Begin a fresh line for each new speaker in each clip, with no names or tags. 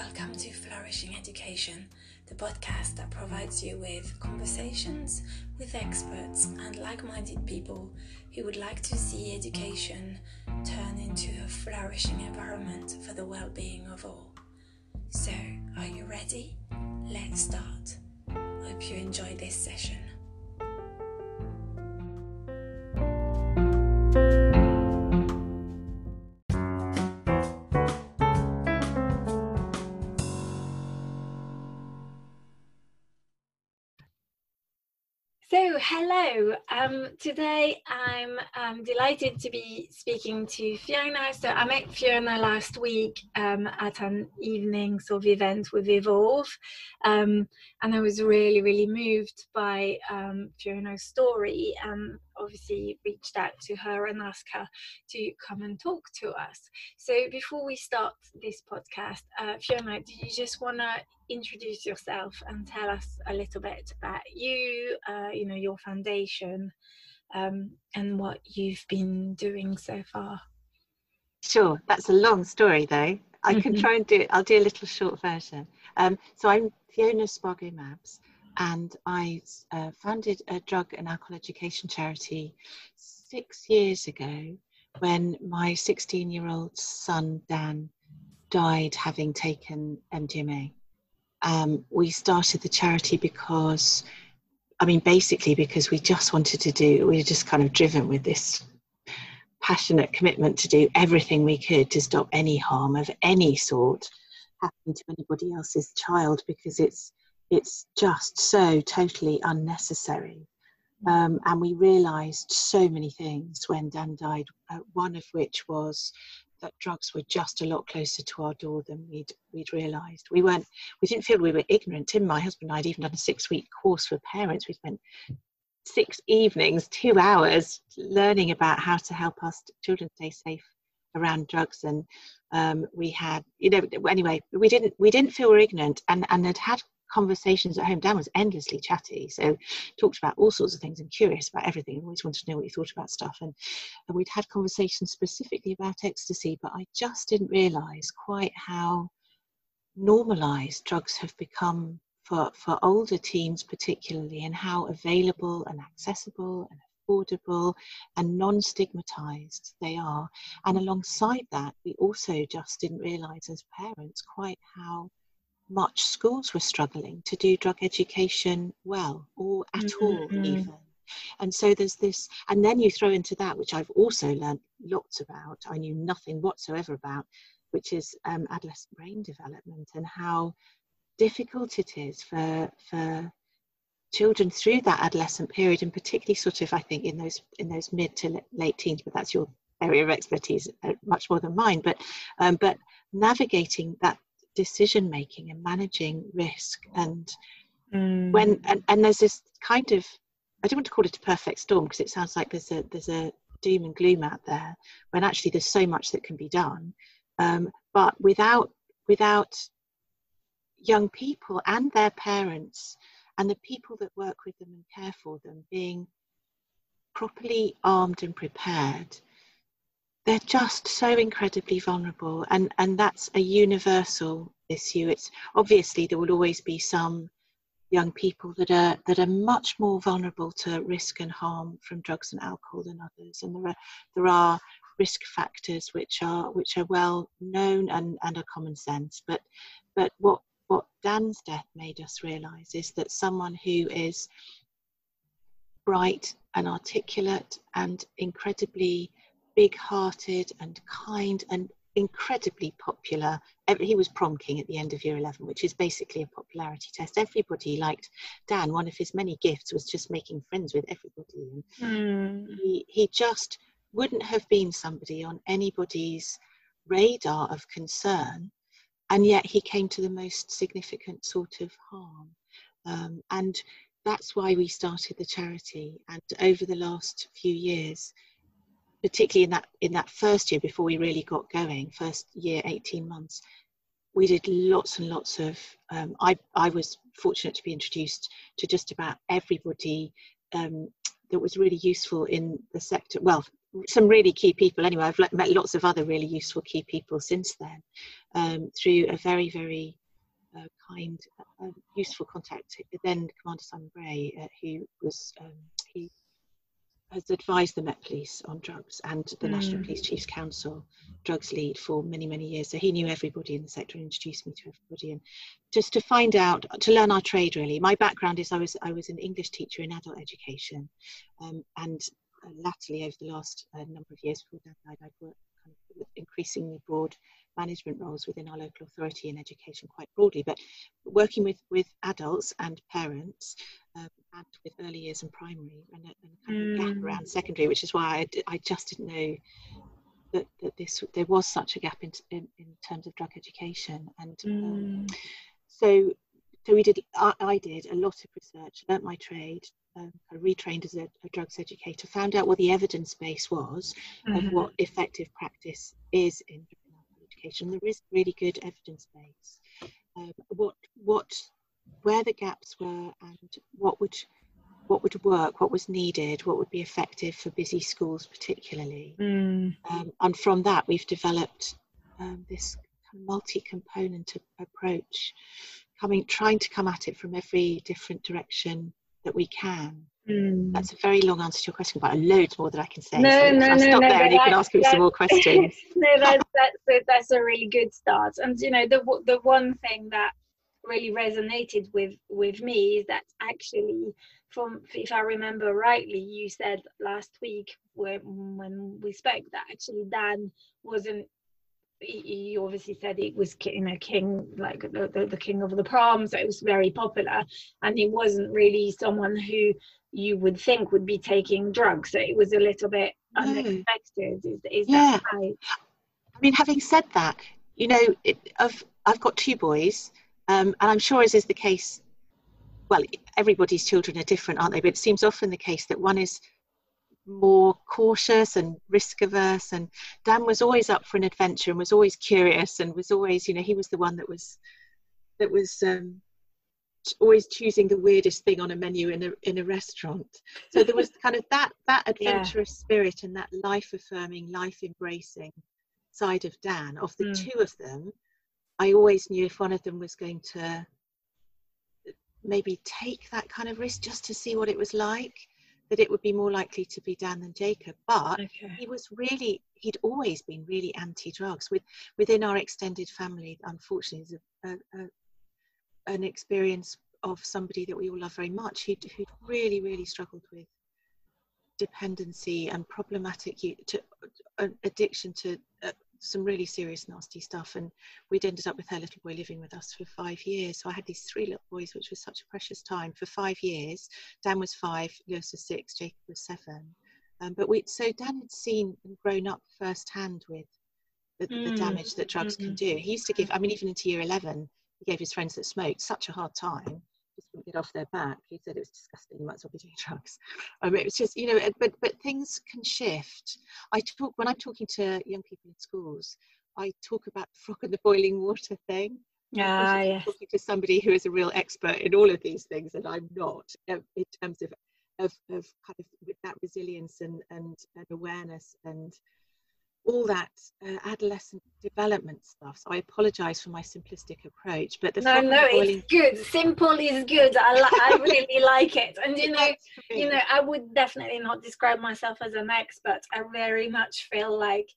Welcome to Flourishing Education, the podcast that provides you with conversations with experts and like minded people who would like to see education turn into a flourishing environment for the well being of all. So, are you ready? Let's start. Hope you enjoy this session. Hello. Um, today I'm um, delighted to be speaking to Fiona. So, I met Fiona last week um, at an evening sort of event with Evolve, um, and I was really, really moved by um, Fiona's story. And obviously, reached out to her and asked her to come and talk to us. So, before we start this podcast, uh, Fiona, do you just want to introduce yourself and tell us a little bit about you, uh, you know, your foundation, um, and what you've been doing so far?
Sure, that's a long story though. I can try and do it. I'll do a little short version. Um, so I'm Fiona Spargo Mabbs, and I uh, founded a drug and alcohol education charity six years ago when my 16 year old son Dan died having taken MDMA um, we started the charity because, I mean, basically because we just wanted to do, we were just kind of driven with this passionate commitment to do everything we could to stop any harm of any sort happening to anybody else's child because it's it's just so totally unnecessary. Um, and we realised so many things when Dan died. Uh, one of which was that drugs were just a lot closer to our door than we'd we'd realised. We weren't we didn't feel we were ignorant. Tim, my husband, and I'd even done a six week course for parents. We spent six evenings, two hours learning about how to help our children stay safe around drugs and um, we had you know anyway we didn't we didn't feel we ignorant and and had had conversations at home. Dan was endlessly chatty, so talked about all sorts of things and curious about everything. always wanted to know what you thought about stuff. And, and we'd had conversations specifically about ecstasy, but I just didn't realise quite how normalised drugs have become for, for older teens, particularly, and how available and accessible and affordable and non stigmatized they are. And alongside that, we also just didn't realize as parents quite how much schools were struggling to do drug education well or at mm-hmm. all even and so there's this and then you throw into that which i've also learned lots about i knew nothing whatsoever about which is um, adolescent brain development and how difficult it is for for children through that adolescent period and particularly sort of i think in those in those mid to late teens but that's your area of expertise uh, much more than mine but um, but navigating that decision making and managing risk and mm. when and, and there's this kind of i don't want to call it a perfect storm because it sounds like there's a there's a doom and gloom out there when actually there's so much that can be done um, but without without young people and their parents and the people that work with them and care for them being properly armed and prepared they're just so incredibly vulnerable and and that's a universal issue. It's obviously there will always be some young people that are that are much more vulnerable to risk and harm from drugs and alcohol than others and there are there are risk factors which are which are well known and, and are common sense. But but what what dan's death made us realize is that someone who is bright and articulate and incredibly big hearted and kind and incredibly popular. He was prom king at the end of year 11, which is basically a popularity test. Everybody liked Dan. One of his many gifts was just making friends with everybody. Mm. He, he just wouldn't have been somebody on anybody's radar of concern, and yet he came to the most significant sort of harm. Um, and that's why we started the charity. And over the last few years, particularly in that in that first year before we really got going, first year, 18 months, we did lots and lots of. Um, I I was fortunate to be introduced to just about everybody um, that was really useful in the sector. Well, some really key people anyway i've met lots of other really useful key people since then um, through a very very uh, kind uh, useful contact then commander simon bray uh, who was um, has advised the Met Police on drugs and the mm. National Police Chiefs Council drugs lead for many, many years. So he knew everybody in the sector and introduced me to everybody. And just to find out, to learn our trade really. My background is I was I was an English teacher in adult education, um, and uh, latterly over the last uh, number of years before Dan died, I'd worked kind of with increasingly broad management roles within our local authority in education quite broadly, but working with, with adults and parents um, and with early years and primary and, and kind of mm. gap around secondary, which is why I, I just didn't know that, that this there was such a gap in, in, in terms of drug education. And um, mm. so so we did I, I, did a lot of research, learnt my trade, um, I retrained as a, a, drugs educator, found out what the evidence base was mm-hmm. of what effective practice is in drug education. There is really good evidence base. Um, what what where the gaps were and what would what would work, what was needed, what would be effective for busy schools particularly. Mm. Um, and from that, we've developed um, this multi-component approach, coming trying to come at it from every different direction that we can. Mm. That's a very long answer to your question, but a loads more that I can say.
No,
so
no,
I'll
no,
stop
no,
there and you can ask me some more questions.
no, that's, that's, a, that's a really good start. And, you know, the, the one thing that really resonated with, with me is that actually, from if I remember rightly, you said last week when, when we spoke that actually Dan wasn't he obviously said it was you know king like the, the, the, king of the prom so it was very popular and he wasn't really someone who you would think would be taking drugs so it was a little bit no. unexpected is, is yeah. that right
i mean having said that you know it, I've, I've got two boys um, and i'm sure as is the case well everybody's children are different aren't they but it seems often the case that one is more cautious and risk averse and dan was always up for an adventure and was always curious and was always you know he was the one that was that was um, always choosing the weirdest thing on a menu in a in a restaurant so there was kind of that that adventurous yeah. spirit and that life affirming life embracing side of dan of the mm. two of them i always knew if one of them was going to maybe take that kind of risk just to see what it was like that it would be more likely to be Dan than Jacob. But okay. he was really, he'd always been really anti-drugs. With within our extended family, unfortunately, there's a, a, a, an experience of somebody that we all love very much who'd, who'd really, really struggled with dependency and problematic to, uh, addiction to uh, some really serious nasty stuff and we'd ended up with her little boy living with us for five years. So i had these three little boys which was such a precious time. For five years dan was five lewis was six jacob was seven. Um, but we so dan had seen and grown up firsthand with the, mm. the damage that drugs mm-hmm. can do. He used to give i mean even into year 11 he gave his friends that smoked such a hard time just wouldn't get off their back. He said it was disgusting. You might as well be doing drugs. Um, it was just, you know, but but things can shift. I talk when I'm talking to young people in schools. I talk about the frog and the boiling water thing.
Yeah, yes.
talking to somebody who is a real expert in all of these things, and I'm not um, in terms of of, of kind of that resilience and, and, and awareness and all that uh, adolescent development stuff. So I apologise for my simplistic approach, but the
no, no, boiling... it's good. Simple is good. I, li- I really like it, and you know, you know, I would definitely not describe myself as an expert. I very much feel like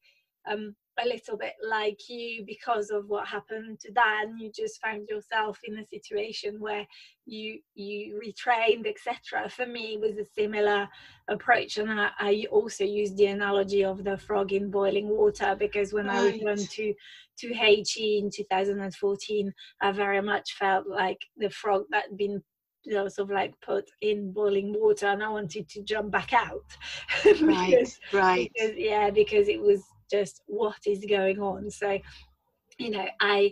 um, a little bit like you because of what happened to Dan. You just found yourself in a situation where you you retrained, etc. For me, it was a similar approach, and I, I, also used the analogy of the frog in boiling water because when right. I returned to to Haiti in 2014, I very much felt like the frog that had been you know, sort of like put in boiling water and I wanted to jump back out.
because, right, right.
Because, yeah, because it was just what is going on so you know i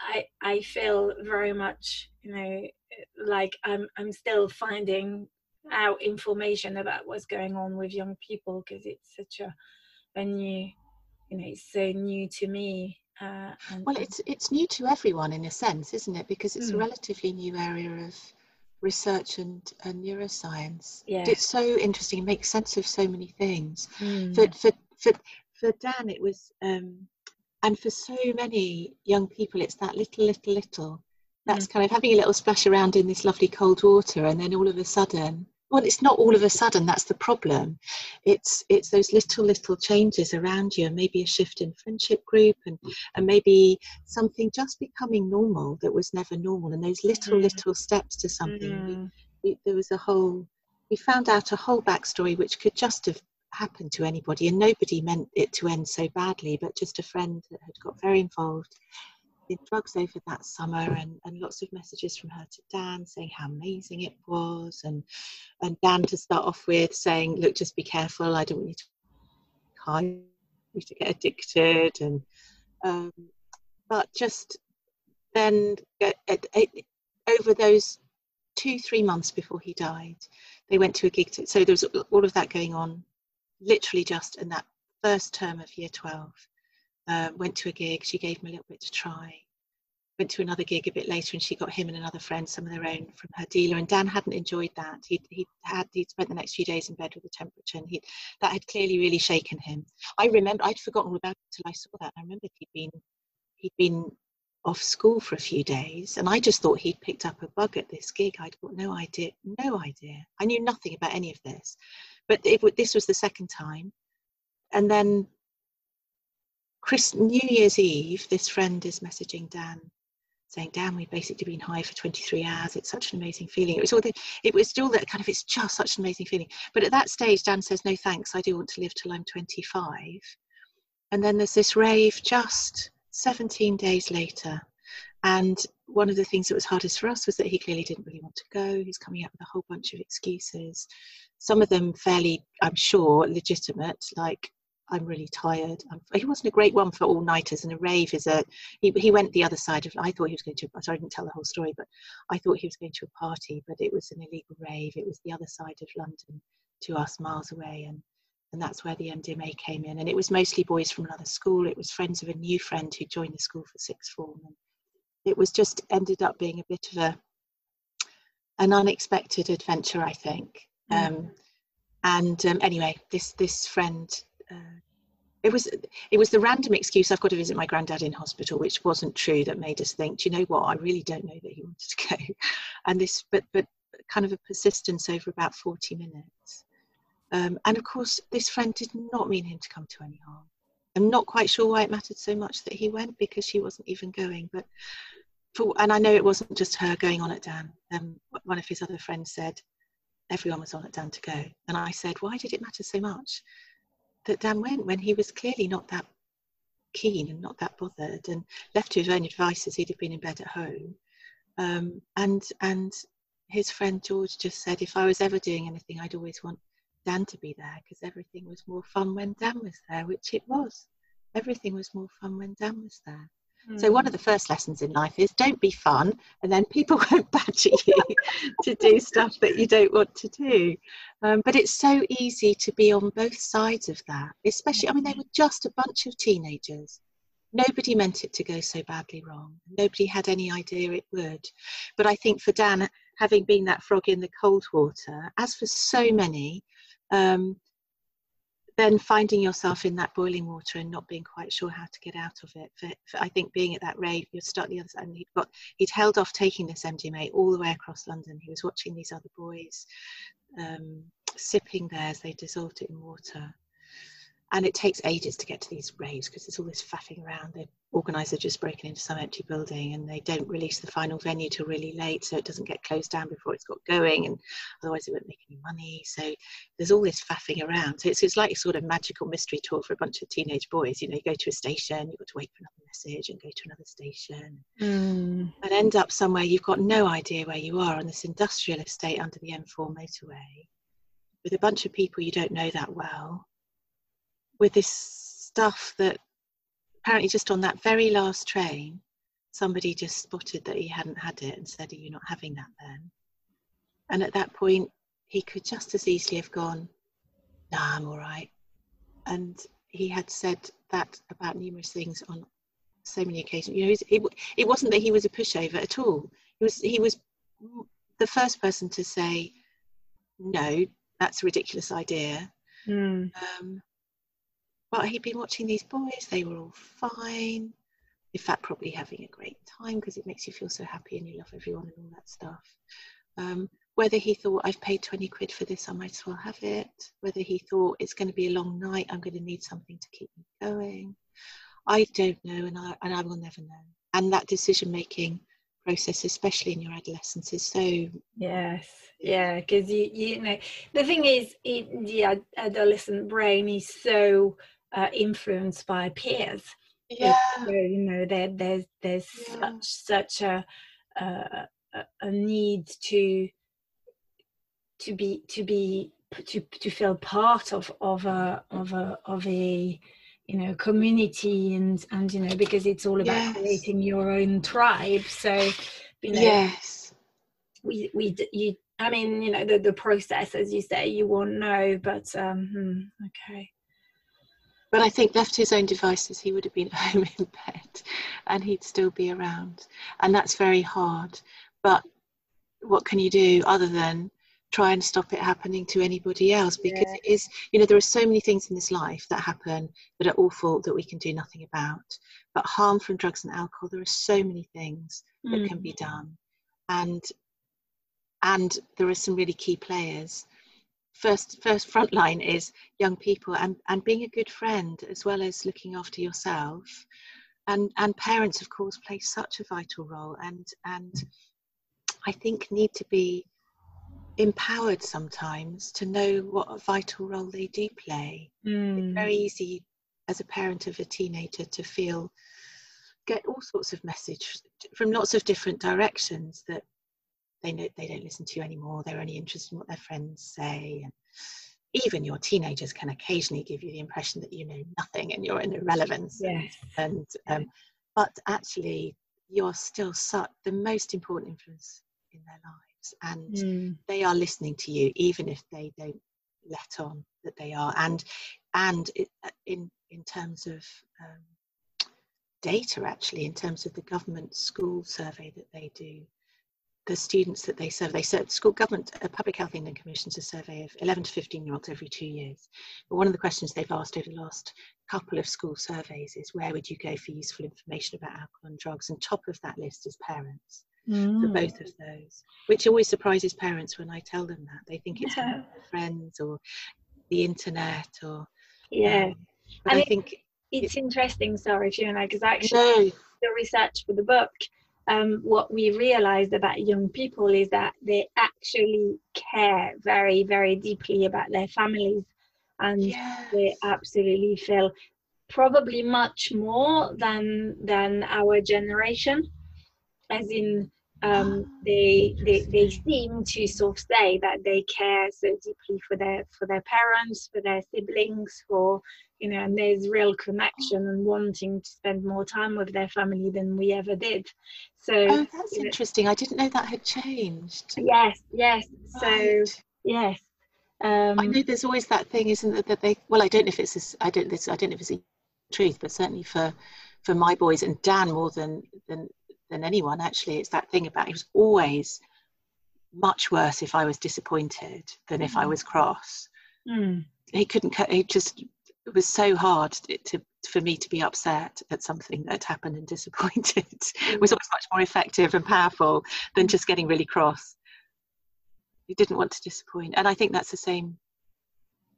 i i feel very much you know like i'm i'm still finding out information about what's going on with young people because it's such a a new you know it's so new to me uh,
and, well it's it's new to everyone in a sense isn't it because it's mm. a relatively new area of research and, and neuroscience.
Yeah.
It's so interesting. It makes sense of so many things.
Mm.
For, for, for, for Dan, it was, um, and for so many young people, it's that little, little, little. That's kind of having a little splash around in this lovely cold water, and then all of a sudden, well, it's not all of a sudden. That's the problem. It's it's those little, little changes around you, and maybe a shift in friendship group, and and maybe something just becoming normal that was never normal, and those little,
Mm.
little steps to something.
Mm.
We, there was a whole. We found out a whole backstory which could just have happened to anybody, and nobody meant it to end so badly, but just a friend that had got very involved in drugs over that summer and, and lots of messages from her to Dan saying how amazing it was and and Dan to start off with saying look just be careful I don't want you to hide you to get addicted and um, but just then uh, over those two three months before he died they went to a gig to, so there was all of that going on literally just in that first term of year 12 uh, went to a gig. She gave him a little bit to try. Went to another gig a bit later, and she got him and another friend some of their own from her dealer. And Dan hadn't enjoyed that. He he had he'd spent the next few days in bed with a temperature, and he that had clearly really shaken him. I remember I'd forgotten all about it until I saw that. I remembered he'd been he'd been off school for a few days, and I just thought he'd picked up a bug at this gig. I'd got no idea, no idea. I knew nothing about any of this, but this was the second time, and then Chris, New Year's Eve, this friend is messaging Dan, saying, "Dan, we've basically been high for 23 hours. It's such an amazing feeling." It was all the, it was still that kind of, it's just such an amazing feeling. But at that stage, Dan says, "No, thanks. I do want to live till I'm 25." And then there's this rave just 17 days later, and one of the things that was hardest for us was that he clearly didn't really want to go. He's coming up with a whole bunch of excuses, some of them fairly, I'm sure, legitimate, like I'm really tired. I'm, he wasn't a great one for all nighters, and a rave is a. He, he went the other side of. I thought he was going to. Sorry, I didn't tell the whole story, but I thought he was going to a party, but it was an illegal rave. It was the other side of London, to us, miles away, and and that's where the MDMA came in. And it was mostly boys from another school. It was friends of a new friend who joined the school for sixth form, and it was just ended up being a bit of a an unexpected adventure, I think.
Mm.
Um, and um, anyway, this this friend uh, it was it was the random excuse I've got to visit my granddad in hospital, which wasn't true, that made us think, do you know what? I really don't know that he wanted to go, and this, but but kind of a persistence over about forty minutes, um, and of course this friend did not mean him to come to any harm. I'm not quite sure why it mattered so much that he went because she wasn't even going, but. For, and I know it wasn't just her going on at Dan. Um, one of his other friends said everyone was on at Dan to go, and I said, why did it matter so much? that Dan went when he was clearly not that keen and not that bothered and left to his own devices he'd have been in bed at home um, and and his friend George just said if I was ever doing anything I'd always want Dan to be there because everything was more fun when Dan was there which it was everything was more fun when Dan was there so one of the first lessons in life is don't be fun, and then people won't badger you to do stuff that you don't want to do. Um, but it's so easy to be on both sides of that, especially. I mean, they were just a bunch of teenagers. Nobody meant it to go so badly wrong. Nobody had any idea it would. But I think for Dan, having been that frog in the cold water, as for so many, um, then finding yourself in that boiling water and not being quite sure how to get out of it. For, for I think being at that rave, you're stuck the other side, and he'd got he'd held off taking this MDMA all the way across London. He was watching these other boys um, sipping theirs. They dissolved it in water, and it takes ages to get to these raves because there's all this faffing around. The organizer just broken into some empty building, and they don't release the final venue till really late, so it doesn't get closed down before it's got going, and otherwise it won't make any money. So there's all this faffing around. So it's, it's like a sort of magical mystery tour for a bunch of teenage boys. You know, you go to a station, you've got to wait for another message and go to another station
Mm.
and end up somewhere you've got no idea where you are on this industrial estate under the M4 motorway with a bunch of people you don't know that well, with this stuff that apparently just on that very last train, somebody just spotted that he hadn't had it and said, Are you not having that then? And at that point, he could just as easily have gone, Nah, I'm all right. And he had said that about numerous things on so many occasions. You know, it, it wasn't that he was a pushover at all. He was he was the first person to say, no, that's a ridiculous idea.
Mm.
Um, but he'd been watching these boys, they were all fine. In fact, probably having a great time because it makes you feel so happy and you love everyone and all that stuff. Um, whether he thought I've paid 20 quid for this, I might as well have it. Whether he thought it's going to be a long night, I'm going to need something to keep me going. I don't know, and I, and I will never know. And that decision making process, especially in your adolescence, is so.
Yes, yeah, because you, you know, the thing is, it, the adolescent brain is so uh, influenced by peers.
Yeah.
So, you know, there, there's there's
Yeah.
such such a, a a need to to be to be to to feel part of of a of a of a you know community and and you know because it's all about
Yes.
creating your own tribe so you know
Yes.
we we you i mean you know the the process as you say you won't know but um hmm, okay
But I think left to his own devices, he would have been home in bed and he'd still be around. And that's very hard. But what can you do other than try and stop it happening to anybody else? Because
Yeah.
it is, you know, there are so many things in this life that happen that are awful that we can do nothing about. But harm from drugs and alcohol, there are so many things that can
Mm.
be done. And and there are some really key players first first front line is young people and and being a good friend as well as looking after yourself and and parents of course play such a vital role and and i think need to be empowered sometimes to know what a vital role they do play
Mm.
very easy as a parent of a teenager to feel get all sorts of message from lots of different directions that they know they don't listen to you anymore they're only interested in what their friends say and even your teenagers can occasionally give you the impression that you know nothing and you're an irrelevance.
Yes.
And um, but actually you're still such the most important influence in their lives and
Mm.
they are listening to you even if they don't let on that they are. And and it, uh, in in terms of um, data actually in terms of the government school survey that they do the students that they serve they serve school government uh, public health england commissions a survey of 11 to 15 year olds every two years but one of the questions they've asked over the last couple of school surveys is where would you go for useful information about alcohol and drugs and top of that list is parents for
Mm.
both of those, which always surprises parents when I tell them that. They think it's
Yeah.
friends or the internet or.
yeah
um, but
And
I
it-
think
it's interesting sorry fiona because actually
no,
the research for the book, um, what we realized about young people is that they actually care very, very deeply about their families. And
yeah,
they absolutely feel probably much more than than our generation. As in um, they, they they seem to sort of say that they care so deeply for their for their parents for their siblings for you know and there's real connection and wanting to spend more time with their family than we ever did so
oh, that's
you know,
interesting. I didn't know that had changed.
yes yes so yes um
I know there's always that thing, isn't there? That they well, I don't know if it's this, I don't this, I don't know if it's the truth, but certainly for for my boys and Dan more than than than anyone actually, it's that thing about it was always much worse if I was disappointed than if I
Mm.
was cross.
mm,
he couldn't co- he just it was so hard to, to for me to be upset at something that happened and disappointed. It was always much more effective and powerful than just getting really cross. You didn't want to disappoint and i think that's the same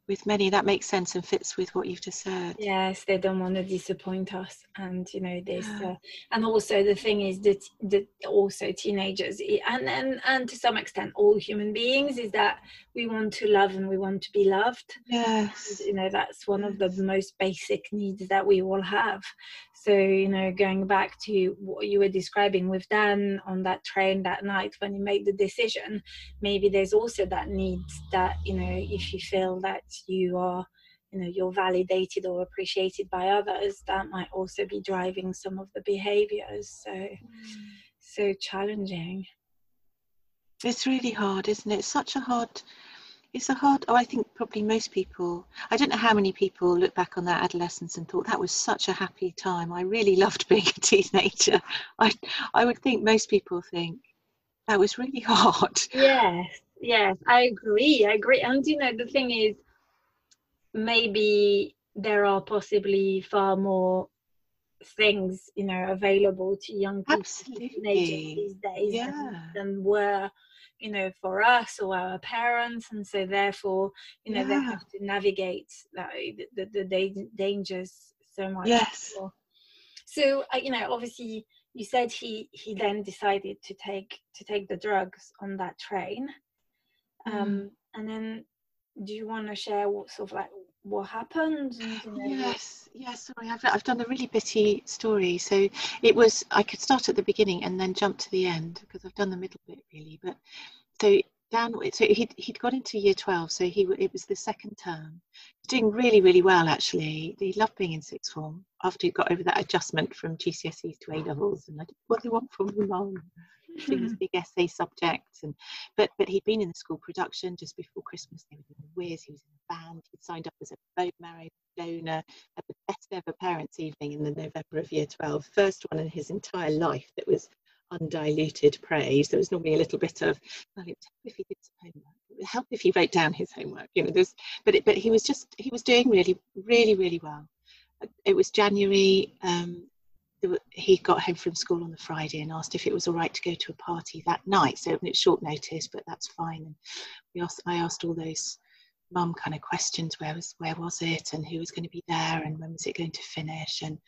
with many that makes sense and fits with what you've just said.
Yes they don't want to disappoint us and you know this
Yeah.
uh, and also the thing is that that also teenagers and, and and to some extent all human beings is that we want to love and we want to be loved.
Yes.
You know that's one of the most basic needs that we all have so you know going back to what you were describing with dan on that train that night when he made the decision maybe there's also that need that you know if you feel that you are you know you're validated or appreciated by others that might also be driving some of the behaviors. So mm. so challenging.
It's really hard isn't it? It's such a hard it's a hard oh i think probably most people i don't know how many people look back on their adolescence and thought that was such a happy time i really loved being a teenager i i would think most people think that was really hard.
Yes, yes, I agree. I agree. And you know, the thing is, maybe there are possibly far more things you know available to young people
Absolutely.
these days
Yeah.
than, than were you know for us or our parents and so therefore you know they have to navigate that, the, the, the dangers so much
Yes.
more. so uh, you know obviously you said he he then decided to take to take the drugs on that train
Mm.
um and then do you want to share what sort of like what happened and, you know,
Yes, yes. Sorry, I've I've done a really bitty story. So it was I could start at the beginning and then jump to the end because I've done the middle bit really. But so Dan, so he'd he'd got into year twelve, so he it was the second term. Doing really really well actually. He loved being in sixth form after he got over that adjustment from GCSEs to A levels. And I did, what you want from me, mum? Doing his big essay subjects and but but he'd been in the school production just before Christmas they were doing whiz he was in a band he'd signed up as a bone marrow donor had the best ever parents evening in the November of year 12 first one in his entire life that was undiluted praise. There was normally a little bit of well it would help if he did some homework it would help if he wrote down his homework you know there's but it, but he was just he was doing really really really well. It was January um, he got home from school on the Friday and asked if it was all right to go to a party that night. So it's short notice, but that's fine. And we asked, I asked all those mum kind of questions: where was where was it, and who was going to be there, and when was it going to finish? And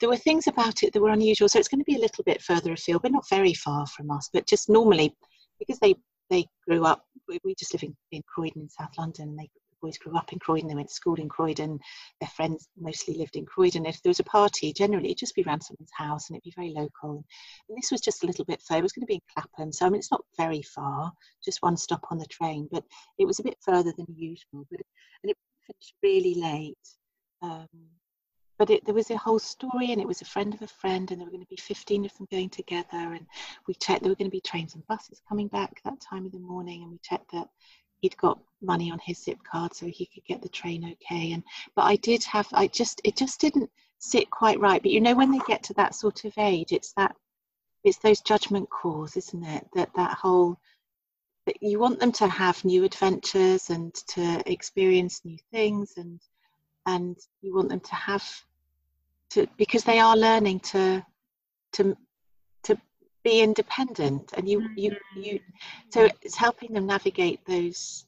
there were things about it that were unusual. So it's going to be a little bit further afield, but not very far from us. But just normally, because they they grew up, we, just live in, in Croydon in South London, and they the boys grew up in Croydon. They went to school in Croydon their friends mostly lived in Croydon. If there was a party, generally it'd just be around someone's house and it'd be very local. And this was just a little bit further. It was going to be in Clapham, so I mean it's not very far, just one stop on the train, but it was a bit further than usual. But and it finished really late. Um, but it, there was a whole story, and it was a friend of a friend, and there were going to be 15 of them going together. And we checked there were going to be trains and buses coming back that time of the morning, and we checked that he'd got money on his zip card so he could get the train okay. And but I did have, I just, it just didn't sit quite right. But you know, when they get to that sort of age, it's that, it's those judgment calls, isn't it? That that whole, that you want them to have new adventures and to experience new things, and and you want them to have to because they are learning to to to be independent, and you you you so it's helping them navigate those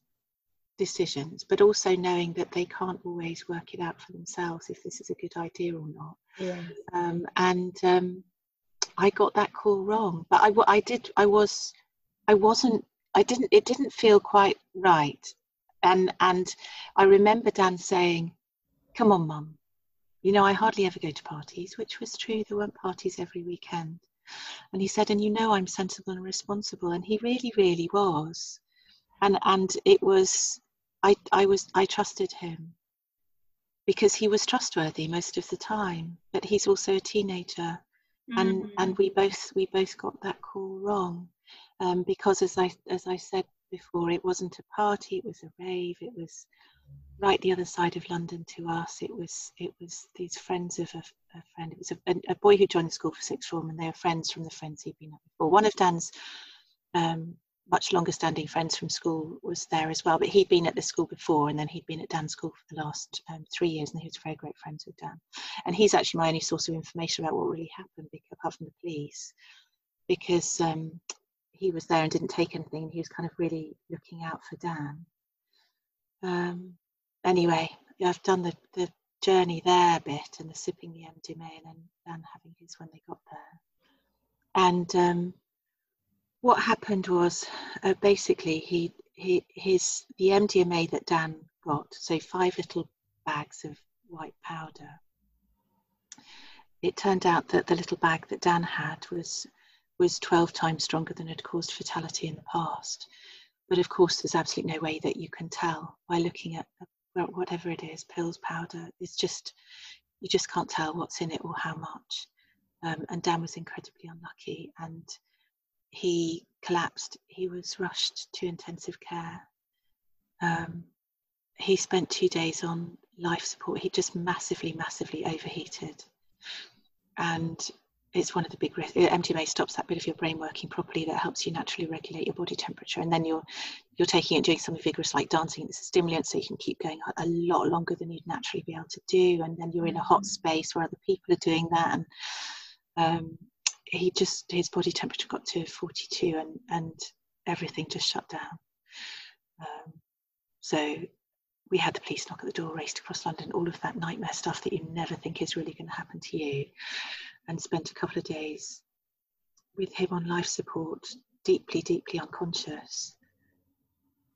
decisions but also knowing that they can't always work it out for themselves if this is a good idea or not.
Yeah.
um, and um, i got that call wrong but I, I did i was i wasn't i didn't it didn't feel quite right. And and i remember dan saying come on mum. You know i hardly ever go to parties which was true. There weren't parties every weekend and he said and you know i'm sensible and responsible. And he really really was. And and it was i i was i trusted him because he was trustworthy most of the time but he's also a teenager. And
Mhm.
and we both we both got that call wrong um, because as i as i said before it wasn't a party it was a rave it was right the other side of london to us. It was it was these friends of a, a friend. It was a, a, boy who joined the school for sixth form and they were friends from the friends he'd been at before. One of dan's um, much longer standing friends from school was there as well but he'd been at the school before and then he'd been at dan's school for the last um, three years and he was very great friends with dan. And he's actually my only source of information about what really happened apart from the police because um, he was there and didn't take anything and he was kind of really looking out for dan. Um, anyway i've done the, the journey there bit and the sipping the mdma and then dan having his when they got there. And um, what happened was uh, basically he, he his the mdma that dan got so five little bags of white powder it turned out that the little bag that dan had was was 12 times stronger than had caused fatality in the past. But of course there's absolutely no way that you can tell by looking at whatever it is pills powder it's just you just can't tell what's in it or how much. Um, and dan was incredibly unlucky and he collapsed. He was rushed to intensive care. Um, he spent two days on life support. He just massively massively overheated. And it's one of the big risks. MDMA stops that bit of your brain working properly that helps you naturally regulate your body temperature. And then you're you're taking it doing something vigorous like dancing. It's a stimulant, so you can keep going a lot longer than you'd naturally be able to do. And then you're in a hot mm. space where other people are doing that. And um, he just his body temperature got to 42, and and everything just shut down. Um, so we had the police knock at the door, raced across London, all of that nightmare stuff that you never think is really going to happen to you and spent a couple of days with him on life support, deeply, deeply unconscious,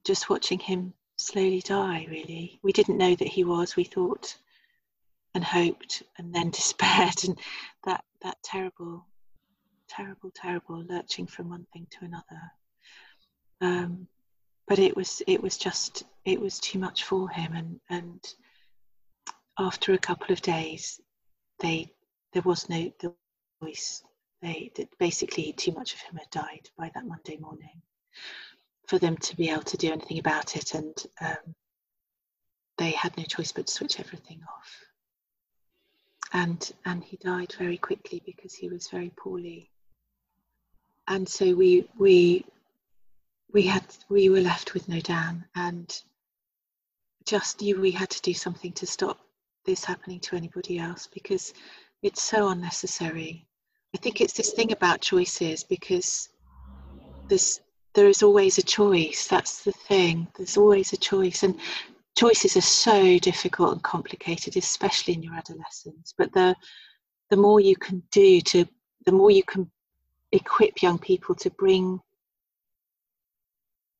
just watching him slowly die, really. We didn't know that he was, we thought and hoped and then despaired and that that terrible terrible terrible lurching from one thing to another um, but it was it was just it was too much for him and and after a couple of days they there was no voice. They basically too much of him had died by that Monday morning for them to be able to do anything about it, and um, they had no choice but to switch everything off. And and he died very quickly because he was very poorly. And so we we we had we were left with no Dan, and just knew we had to do something to stop this happening to anybody else because it's so unnecessary. I think it's this thing about choices because there's there is always a choice. That's the thing. There's always a choice, and choices are so difficult and complicated, especially in your adolescence. But the the more you can do to, the more you can equip young people to bring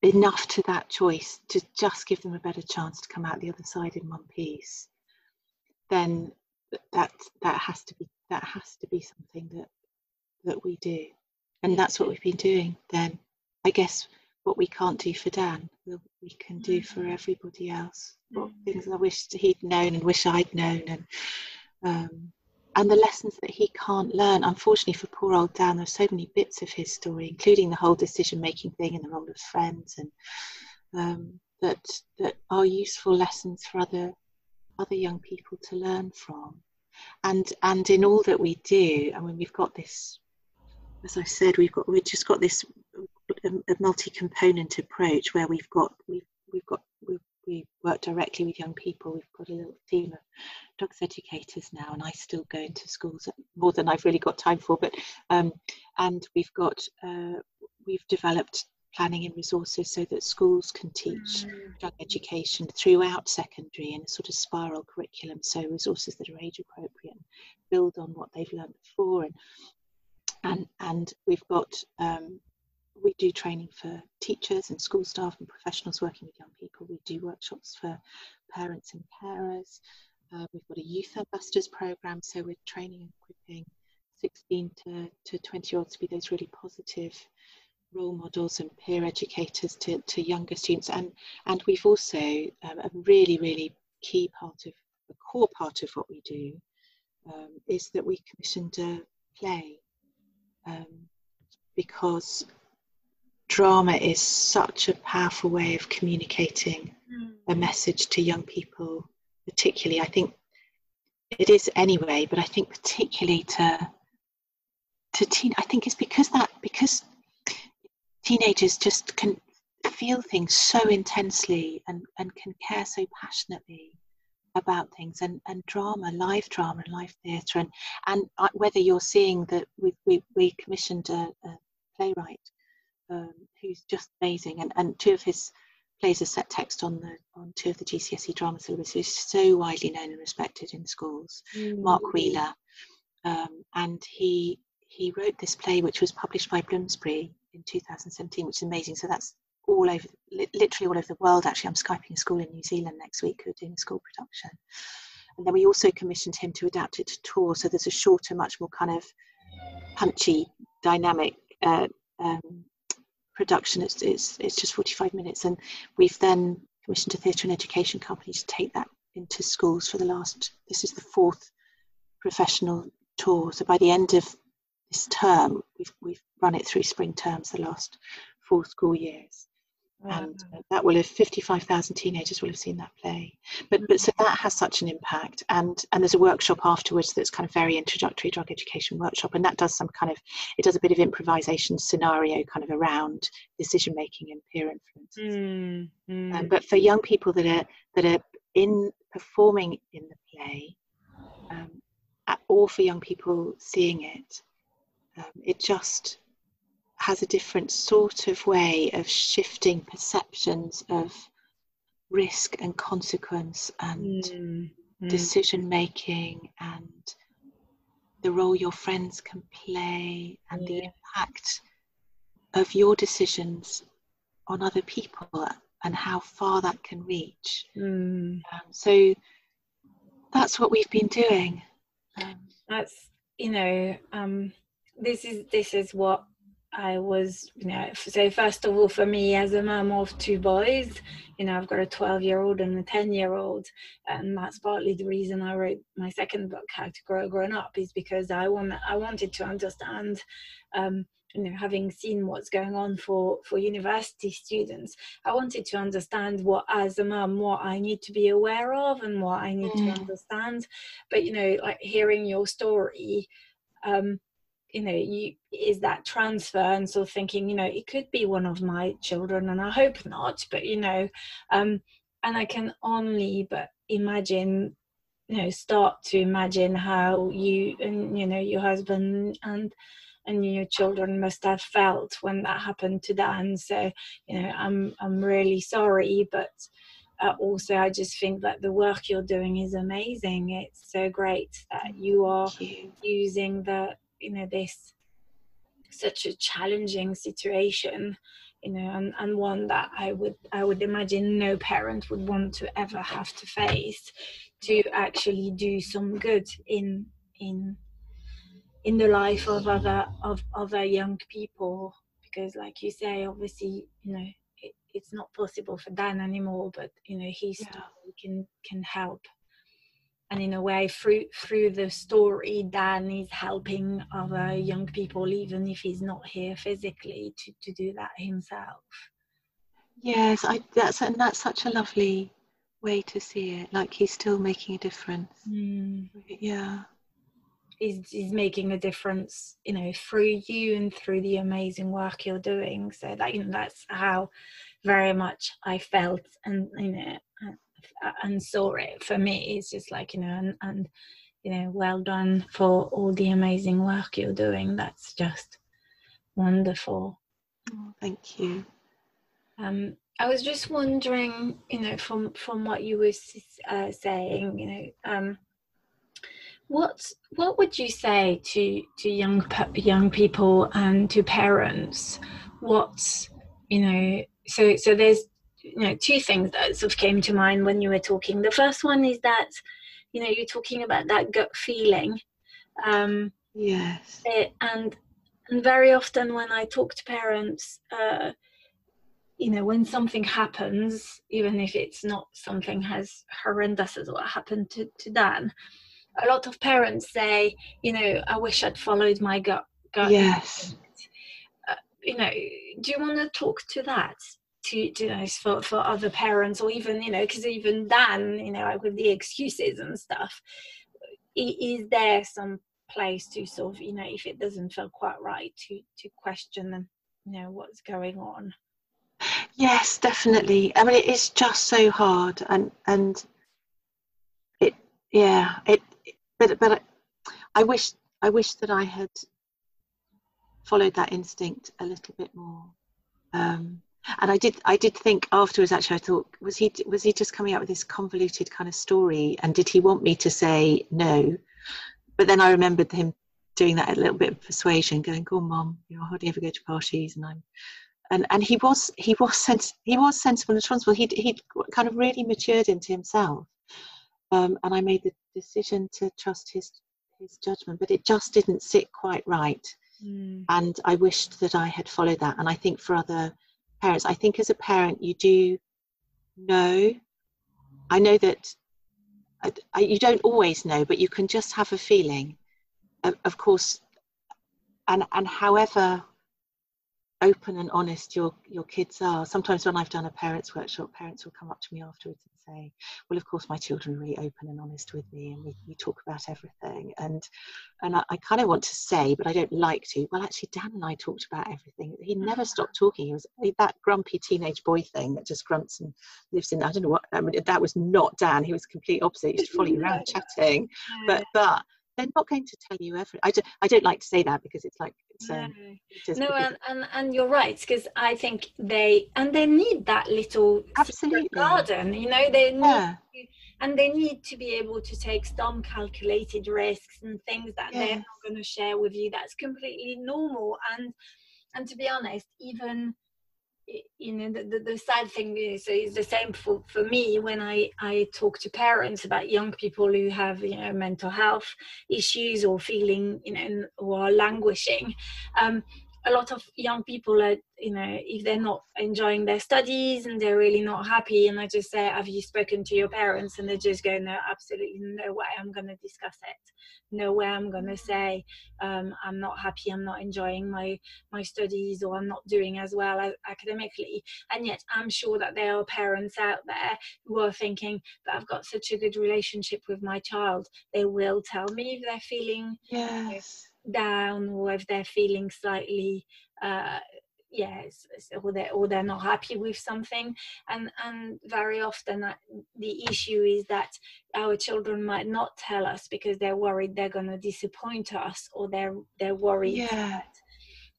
enough to that choice to just give them a better chance to come out the other side in one piece, then that that has to be that has to be something that that we do. And that's what we've been doing then. I guess what we can't do for dan we can do for mm. everybody else. What mm. things i wish he'd known and wish i'd known and um, and the lessons that he can't learn. Unfortunately for poor old dan there's so many bits of his story including the whole decision making thing and the role of friends and um, that that are useful lessons for other other young people to learn from. And and in all that we do, I mean, we've got this, as I said, we've got we've just got this a, a multi-component approach where we've got we've we've got we've, we work directly with young people. We've got a little team of drugs educators now, and I still go into schools more than I've really got time for. But um, and we've got uh, we've developed planning and resources so that schools can teach mm. drug education throughout secondary in a sort of spiral curriculum so resources that are age appropriate build on what they've learned before. And and and we've got um, we do training for teachers and school staff and professionals working with young people. We do workshops for parents and carers. Uh, we've got a youth ambassadors program so we're training and equipping 16 to, to 20 year olds to be those really positive role models and peer educators to, to younger students. And, and we've also, um, a really, really key part of, a core part of what we do um, is that we commissioned a play um, because drama is such a powerful way of communicating mm. a message to young people, particularly, I think it is anyway, but I think particularly to to teen, I think it's because that because teenagers just can feel things so intensely and, and can care so passionately about things and, and drama, live drama and live theatre. And, and whether you're seeing that we, we, we commissioned a, a playwright um, who's just amazing and, and two of his plays are set text on the on two of the GCSE drama syllabuses. who's so widely known and respected in schools, mm. Mark Wheeler. Um, and he he wrote this play which was published by Bloomsbury in 2017, which is amazing. So that's all over, literally all over the world. Actually, I'm skyping a school in New Zealand next week who are doing a school production. And then we also commissioned him to adapt it to tour. So there's a shorter, much more kind of punchy, dynamic uh, um, production. It's, it's, it's just 45 minutes. And we've then commissioned a theatre and education company to take that into schools for the last, this is the fourth professional tour. So by the end of this term, we've, we've run it through spring terms the last four school years. and that will have 55,000 teenagers will have seen that play. But but so that has such an impact, and and there's a workshop afterwards that's kind of very introductory drug education workshop, and that does some kind of it does a bit of improvisation scenario kind of around decision making and peer influence. Mm, mm. Um, but for young people that are that are in performing in the play, um, or for young people seeing it, um, it just has a different sort of way of shifting perceptions of risk and consequence and mm, mm. decision making and the role your friends can play and yeah. the impact of your decisions on other people and how far that can reach. Mm. Um, so that's what we've been doing.
Um, that's you know um, this is this is what I was, you know, so first of all, for me as a mum of two boys, you know, I've got a 12 year old and a 10 year old. And that's partly the reason I wrote my second book, How to Grow Grown Up, is because I want, I wanted to understand, um, you know, having seen what's going on for, for university students, I wanted to understand what, as a mum, what I need to be aware of and what I need mm. to understand. But, you know, like hearing your story, um, you know you is that transfer and sort of thinking you know it could be one of my children and i hope not but you know um and i can only but imagine you know start to imagine how you and you know your husband and and your children must have felt when that happened to Dan. So, you know, I'm I'm really sorry, but uh, also I just think that the work you're doing is amazing. It's so great that you are you. using the you know this such a challenging situation you know and, and one that i would i would imagine no parent would want to ever have to face to actually do some good in in in the life of other of other young people because like you say obviously you know it, it's not possible for dan anymore but you know he yeah. can can help and in a way through through the story dan is helping other young people even if he's not here physically to, to do that himself.
Yes i that's and that's such a lovely way to see it. Like he's still making a difference. Mm. yeah.
He's, he's making a difference you know through you and through the amazing work you're doing. So that you know that's how very much i felt and you know and saw it. For me it's just like you know and, and you know well done for all the amazing work you're doing. That's just wonderful.
Oh, thank you.
Um i was just wondering you know from from what you were uh, saying you know um what what would you say to to young young people and to parents? What you know so so there's you know two things that sort of came to mind when you were talking. The first one is that you know you're talking about that gut feeling
um yes.
it, and and very often when i talk to parents uh you know when something happens even if it's not something as horrendous as what happened to, to dan a lot of parents say you know i wish i'd followed my gut gut
yes.
uh, you know do you want to talk to that to, you know, for, for other parents or even you know because even then you know like with the excuses and stuff is there some place to sort of you know if it doesn't feel quite right to to question them you know what's going on.
Yes definitely. I mean it is just so hard and and it yeah it but but i wish i wish that i had followed that instinct a little bit more. Um and I did I did think afterwards actually I thought was he was he just coming out with this convoluted kind of story? And did he want me to say no? But then I remembered him doing that a little bit of persuasion going go on mom you know I hardly ever go to parties and I'm and and he was he was sens- he was sensible and responsible. He he kind of really matured into himself. Um, and I made the decision to trust his his judgment but it just didn't sit quite right. Mm. and I wished that I had followed that. And I think for other parents i think as a parent you do know. I know that I, I, you don't always know but you can just have a feeling of, of course and and however open and honest your your kids are. Sometimes when i've done a parents workshop parents will come up to me afterwards and say well of course my children are really open and honest with me and we, we talk about everything. And and i, I kind of want to say but i don't like to well actually dan and i talked about everything. He never mm-hmm. stopped talking. He was that grumpy teenage boy thing that just grunts and lives in i don't know what I mean, that was not dan. He was complete opposite. He was following around chatting. But but they're not going to tell you everything. I don't, I don't like to say that because it's like it's um,
no, and, and and you're right because I think they and they need that little
absolutely
garden. You know, they need yeah. to, and they need to be able to take some calculated risks and things that they're not going to share with you. That's completely normal. And and to be honest, even you know the, the, the, sad thing is, is the same for, for me when I, I talk to parents about young people who have you know mental health issues or feeling you know or languishing. Um, a lot of young people are you know if they're not enjoying their studies and they're really not happy and i just say have you spoken to your parents? And they're just go no absolutely no way i'm going to discuss it. No way i'm going to say um, i'm not happy i'm not enjoying my my studies or i'm not doing as well as academically. And yet i'm sure that there are parents out there who are thinking that i've got such a good relationship with my child they will tell me if they're feeling
yes
down or if they're feeling slightly uh, yes or they're or they're not happy with something. And and very often that, the issue is that our children might not tell us because they're worried they're going to disappoint us or they're they're worried
yeah.
that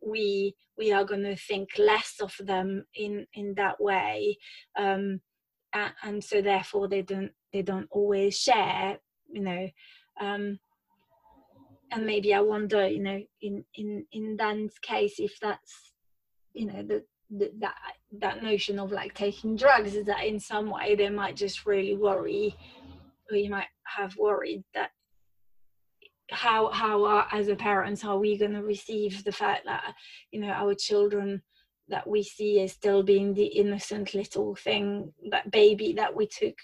we we are going to think less of them in in that way. Um and, and so therefore they don't they don't always share you know. Um and maybe I wonder, you know, in in in Dan's case, if that's, you know, the, the that that notion of like taking drugs is that in some way they might just really worry, or you might have worried that how how are, as a parents are we going to receive the fact that you know our children that we see as still being the innocent little thing that baby that we took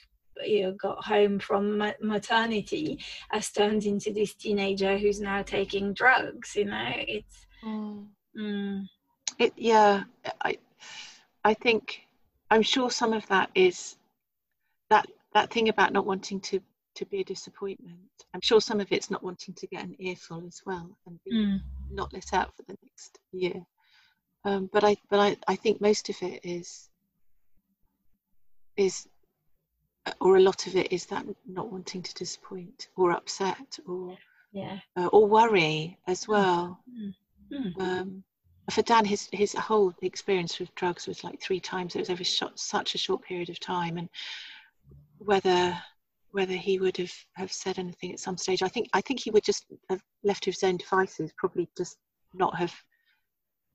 you know, got home from maternity has turned into this teenager who's now taking drugs you know it's mm. Mm.
it yeah i i think i'm sure some of that is that that thing about not wanting to to be a disappointment i'm sure some of it's not wanting to get an earful as well and be mm. not let out for the next year um, but i but I, I think most of it is is or a lot of it is that not wanting to disappoint or upset or
yeah.
uh, or worry as well. Mm-hmm. um, for dan his his whole experience with drugs was like three times. It was over short, such a short period of time. And whether whether he would have have said anything at some stage i think i think he would just have left to his own devices probably just not have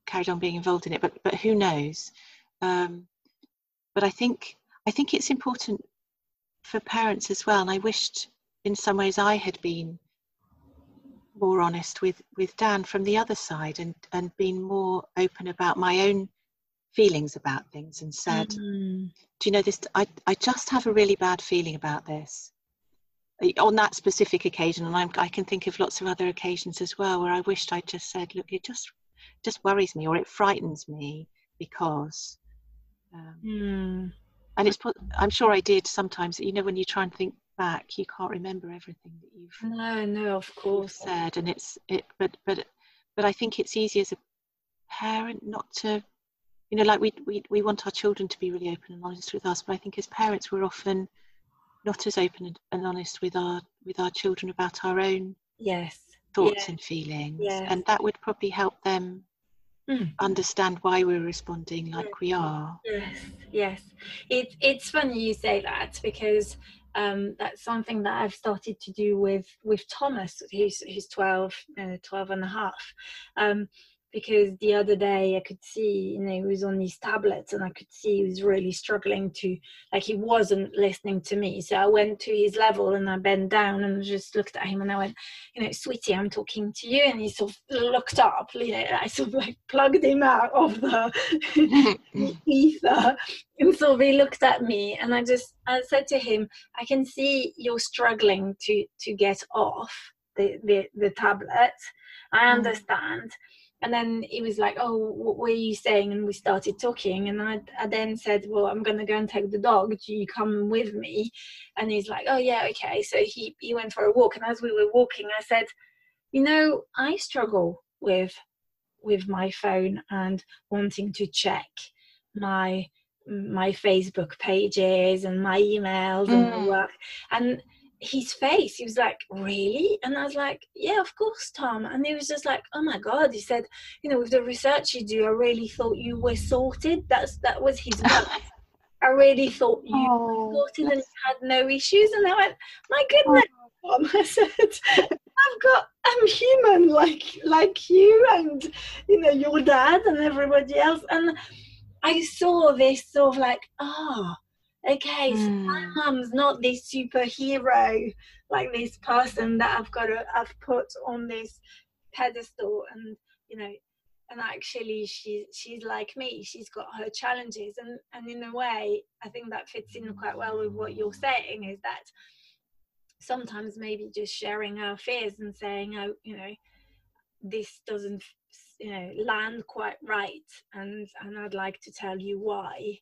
carried on being involved in it. But but who knows? Um, but i think i think it's important for parents as well. And I wished in some ways I had been more honest with, with Dan from the other side and, and been more open about my own feelings about things and said, mm-hmm. Do you know this? I, I just have a really bad feeling about this on that specific occasion. And I'm, I can think of lots of other occasions as well where I wished I'd just said, Look, it just just worries me or it frightens me because. Um, mm and it's i'm sure i did sometimes you know when you try and think back you can't remember everything that you've
no no of course
said and it's it but but but i think it's easy as a parent not to you know like we we, we want our children to be really open and honest with us but i think as parents we're often not as open and honest with our with our children about our own
yes
thoughts yes. and feelings yes. and that would probably help them mm. understand why we're responding like we are.
Yes, yes. It, it's funny you say that because um, that's something that I've started to do with with Thomas, who's who's 12, uh, 12 and a half. Um, because the other day I could see, you know, he was on these tablets and I could see he was really struggling to, like, he wasn't listening to me. So I went to his level and I bent down and just looked at him and I went, you know, sweetie, I'm talking to you. And he sort of looked up, you know, I sort of like plugged him out of the ether. And so he looked at me and I just, I said to him, I can see you're struggling to, to get off the, the, the tablet. I mm. understand. Mm and then he was like oh what were you saying? And we started talking and i, I then said well i'm going to go and take the dog. Do you come with me? And he's like oh yeah okay. So he he went for a walk and as we were walking i said you know i struggle with with my phone and wanting to check my my facebook pages and my emails and my
Mm.
work and his face. He was like really? And i was like yeah of course tom. And he was just like oh my god he said you know with the research you do i really thought you were sorted. That's that was his i really thought you
Oh,
were sorted and
that's-
you had no issues. And i went my goodness oh. Tom. i said i've got i'm human like like you and you know your dad and everybody else. And i saw this sort of like oh okay so my
Mm.
mum's not this superhero like this person that I've got to I've put on this pedestal and you know and actually she's she's like me she's got her challenges. And and in a way I think that fits in quite well with what you're saying is that sometimes maybe just sharing our fears and saying oh you know this doesn't you know land quite right. And and I'd like to tell you why.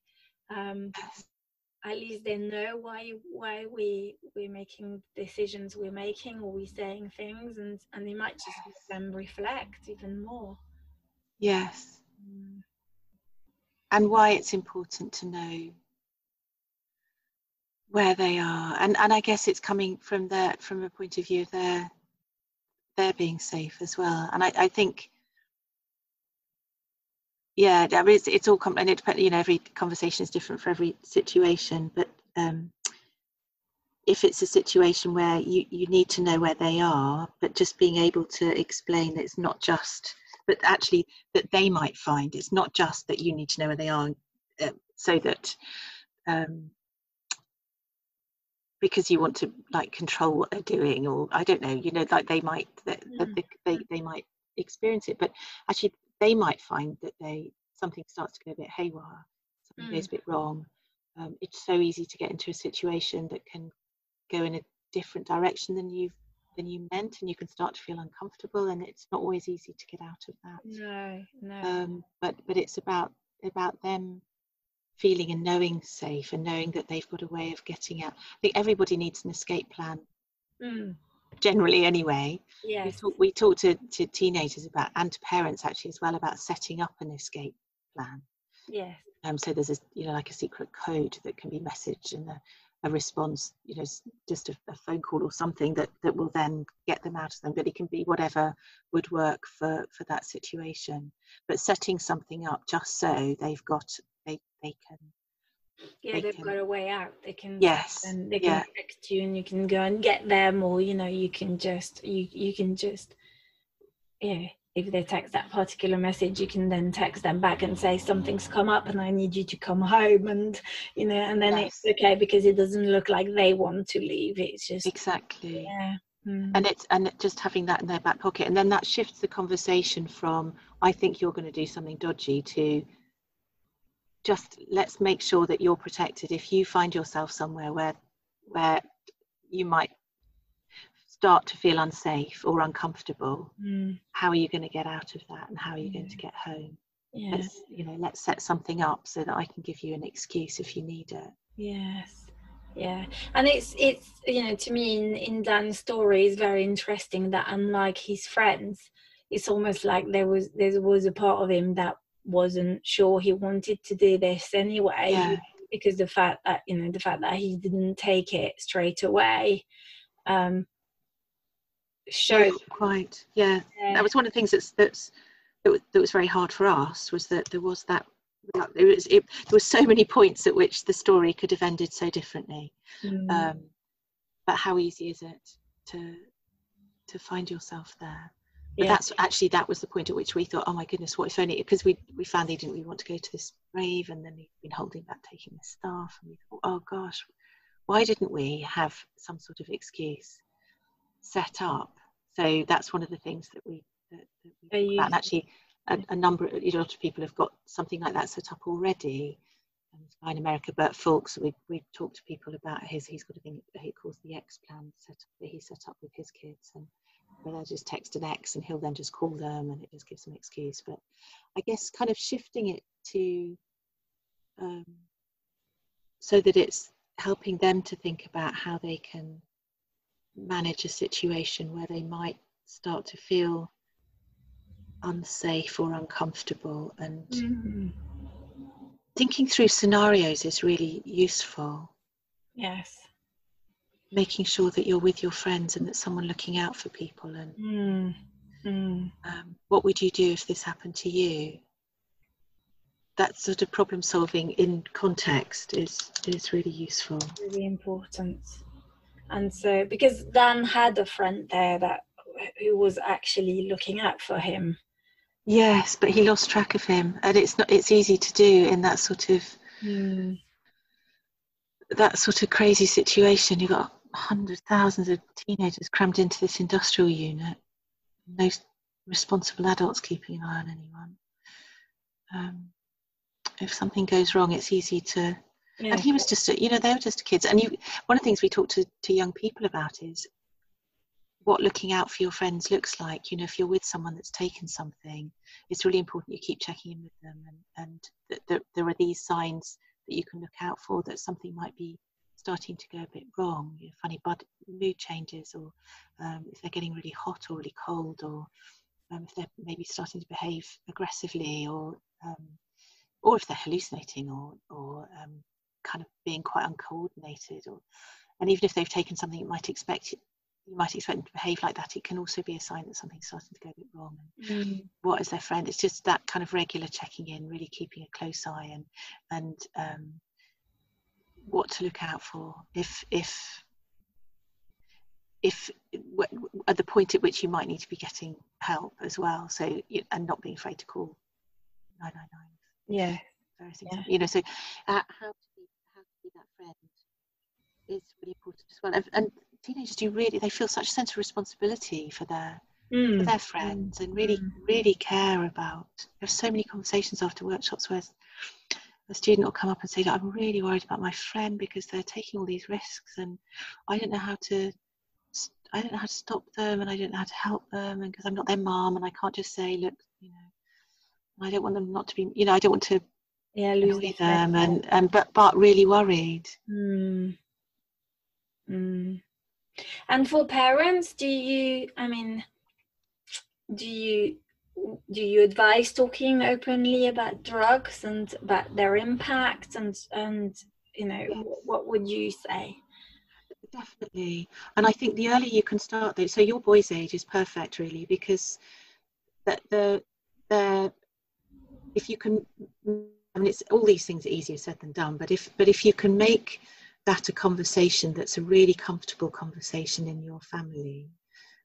Um at least they know why why we we're making decisions we're making or we're saying things and and they might just make them reflect even more.
Yes.
Mm.
and why it's important to know where they are. And and i guess it's coming from their from a point of view of their their being safe as well. And i, I think yeah I mean, it's, it's all com- and it depends you know every conversation is different for every situation but um if it's a situation where you you need to know where they are but just being able to explain that it's not just but actually that they might find it's not just that you need to know where they are uh, so that um because you want to like control what they're doing or i don't know you know like they might that, that
Mm.
they, they, they might experience it but actually they might find that they something starts to go a bit haywire something goes a bit wrong um, it's so easy to get into a situation that can go in a different direction than you than you meant and you can start to feel uncomfortable and it's not always easy to get out of that
no no
um, but but it's about about them feeling and knowing safe and knowing that they've got a way of getting out. I think everybody needs an escape plan
mm.
Generally anyway. We talk, we talk to, to teenagers about and to parents actually as well about setting up an escape plan.
yes
Um, so there's a you know like a secret code that can be messaged and a, a response, you know, just a, a phone call or something that that will then get them out of them. But it can be whatever would work for for that situation. But setting something up just so they've got they they can
yeah
they
they've
can-
got a way out. They can
yes.
and they can
yeah.
text you and you can go and get them or you know you can just you you can just yeah if they text that particular message you can then text them back and say something's come up and i need you to come home and you know and then
Yes.
it's okay because it doesn't look like they want to leave. It's just
exactly.
yeah. Mm,
and it's and just having that in their back pocket. And then that shifts the conversation from i think you're going to do something dodgy to just let's make sure that you're protected. If you find yourself somewhere where where you might start to feel unsafe or uncomfortable
mm,
how are you going to get out of that and how are you going to get home?
Yeah.
Let's you know let's set something up so that i can give you an excuse if you need it.
Yes. Yeah. And it's it's you know, to me in, in Dan's story is very interesting that unlike his friends, it's almost like there was there was a part of him that wasn't sure he wanted to do this anyway.
yeah.
Because the fact that, you know, the fact that he didn't take it straight away um showed
quite. Yeah.
Uh,
that was one of the things that's that's that was, that was very hard for us was that there was that it was it, there were so many points at which the story could have ended so differently.
Mm,
um, but how easy is it to to find yourself there but
yeah.
that's actually that was the point at which we thought oh my goodness what if only because we we found he didn't really want to go to this rave and then he'd been holding back taking the staff and we thought oh gosh why didn't we have some sort of excuse set up so that's one of the things that we that, that we
Are you-
about and actually a, a number a lot of people have got something like that set up already in America, Bert Fulks, we we talked to people about his. He's got a thing he calls the X plan set up that he set up with his kids, and where they just text an X, and he'll then just call them, and it just gives them an excuse. But I guess kind of shifting it to um, so that it's helping them to think about how they can manage a situation where they might start to feel unsafe or uncomfortable and mm-hmm. thinking through scenarios is really useful
yes
making sure that you're with your friends and that someone looking out for people and mm. Mm. Um, what would you do if this happened to you that sort of problem solving in context is is really useful
really important and so because dan had a friend there that who was actually looking out for him
yes but he lost track of him and it's not it's easy to do in that sort of mm. that sort of crazy situation you've got hundreds thousands of teenagers crammed into this industrial unit no responsible adults keeping an eye on anyone um, if something goes wrong, it's easy to. Yeah. And he was just, a, you know, they were just kids. And you, one of the things we talk to, to young people about is what looking out for your friends looks like. You know, if you're with someone that's taken something, it's really important you keep checking in with them and, and that there, there are these signs that you can look out for that something might be starting to go a bit wrong, you know, funny body, mood changes, or um, if they're getting really hot or really cold, or um, if they're maybe starting to behave aggressively, or um, or if they're hallucinating or, or um, kind of being quite uncoordinated or and even if they've taken something you might expect you might expect them to behave like that it can also be a sign that something's starting to go a bit wrong mm. what is their friend it's just that kind of regular checking in really keeping a close eye and and um, what to look out for if if if at the point at which you might need to be getting help as well. So and not being afraid to call 999
yeah.
Yeah. you know so uh, how to be how to be that friend is really important as well. And, and, teenagers do really they feel such a sense of responsibility for their mm. for their friends and really mm. really care about. There's so many conversations after workshops where a student will come up and say i'm really worried about my friend because they're taking all these risks and i don't know how to I don't know how to stop them and I don't know how to help them and because I'm not their mom and I can't just say look you know I don't want them not to be, you know, I don't want to
yeah lose
them, and and but but really worried.
Mm. Mm. And for parents, do you? I mean, do you do you advise talking openly about drugs and about their impact and and you know yes. what would you say?
Definitely, and I think the earlier you can start, though, so your boy's age is perfect, really, because that the the if you can I mean it's all these things are easier said than done but if but if you can make that a conversation that's a really comfortable conversation in your family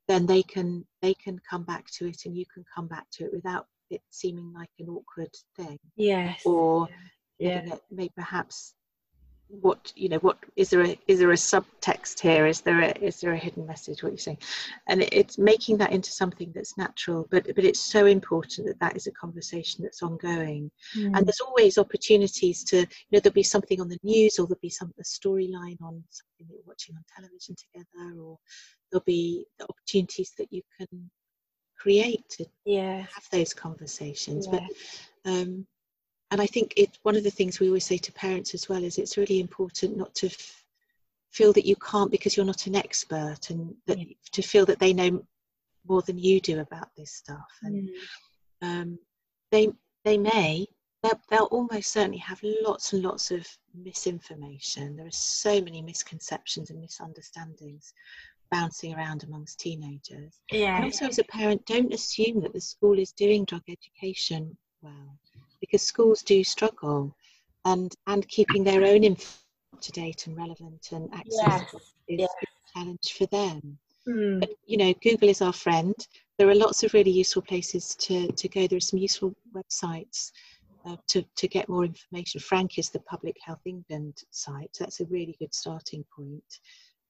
then they can they can come back to it and you can come back to it without it seeming like an awkward thing.
Yes.
Or yeah. It perhaps what you know what is there a is there a subtext here is there a is there a hidden message what you're saying and it, it's making that into something that's natural but but it's so important that that is a conversation that's ongoing mm. and there's always opportunities to you know there'll be something on the news or there'll be some a storyline on something that you're watching on television together or there'll be the opportunities that you can create to
yeah.
have those conversations yeah. but um and I think it one of the things we always say to parents as well is it's really important not to f- feel that you can't because you're not an expert and that yeah. to feel that they know more than you do about this stuff. And mm. um, they they may they'll, they'll almost certainly have lots and lots of misinformation. There are so many misconceptions and misunderstandings bouncing around amongst teenagers.
Yeah.
and also as a parent don't assume that the school is doing drug education well because schools do struggle and and keeping their own info up to date and relevant and accessible yes. is yes. a challenge for them. Mm. But you know, Google is our friend. There are lots of really useful places to, to go. There are some useful websites uh, to, to get more information. Frank is the Public Health England site. That's a really good starting point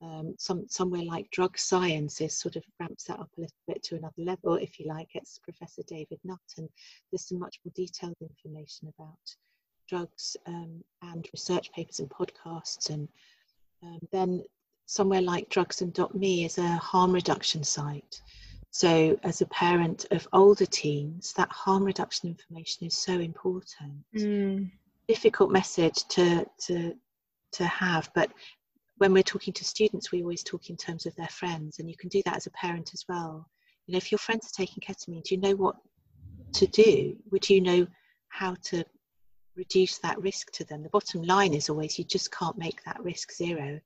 um, some somewhere like drug sciences sort of ramps that up a little bit to another level, if you like. It's Professor David Nutt, and there's some much more detailed information about drugs um, and research papers and podcasts. And um, then somewhere like drugs.and.me is a harm reduction site. So, as a parent of older teens, that harm reduction information is so important. Mm. Difficult message to, to, to have, but when we're talking to students, we always talk in terms of their friends, and you can do that as a parent as well. You know, if your friends are taking ketamine, do you know what to do? Would you know how to reduce that risk to them? The bottom line is always you just can't make that risk zero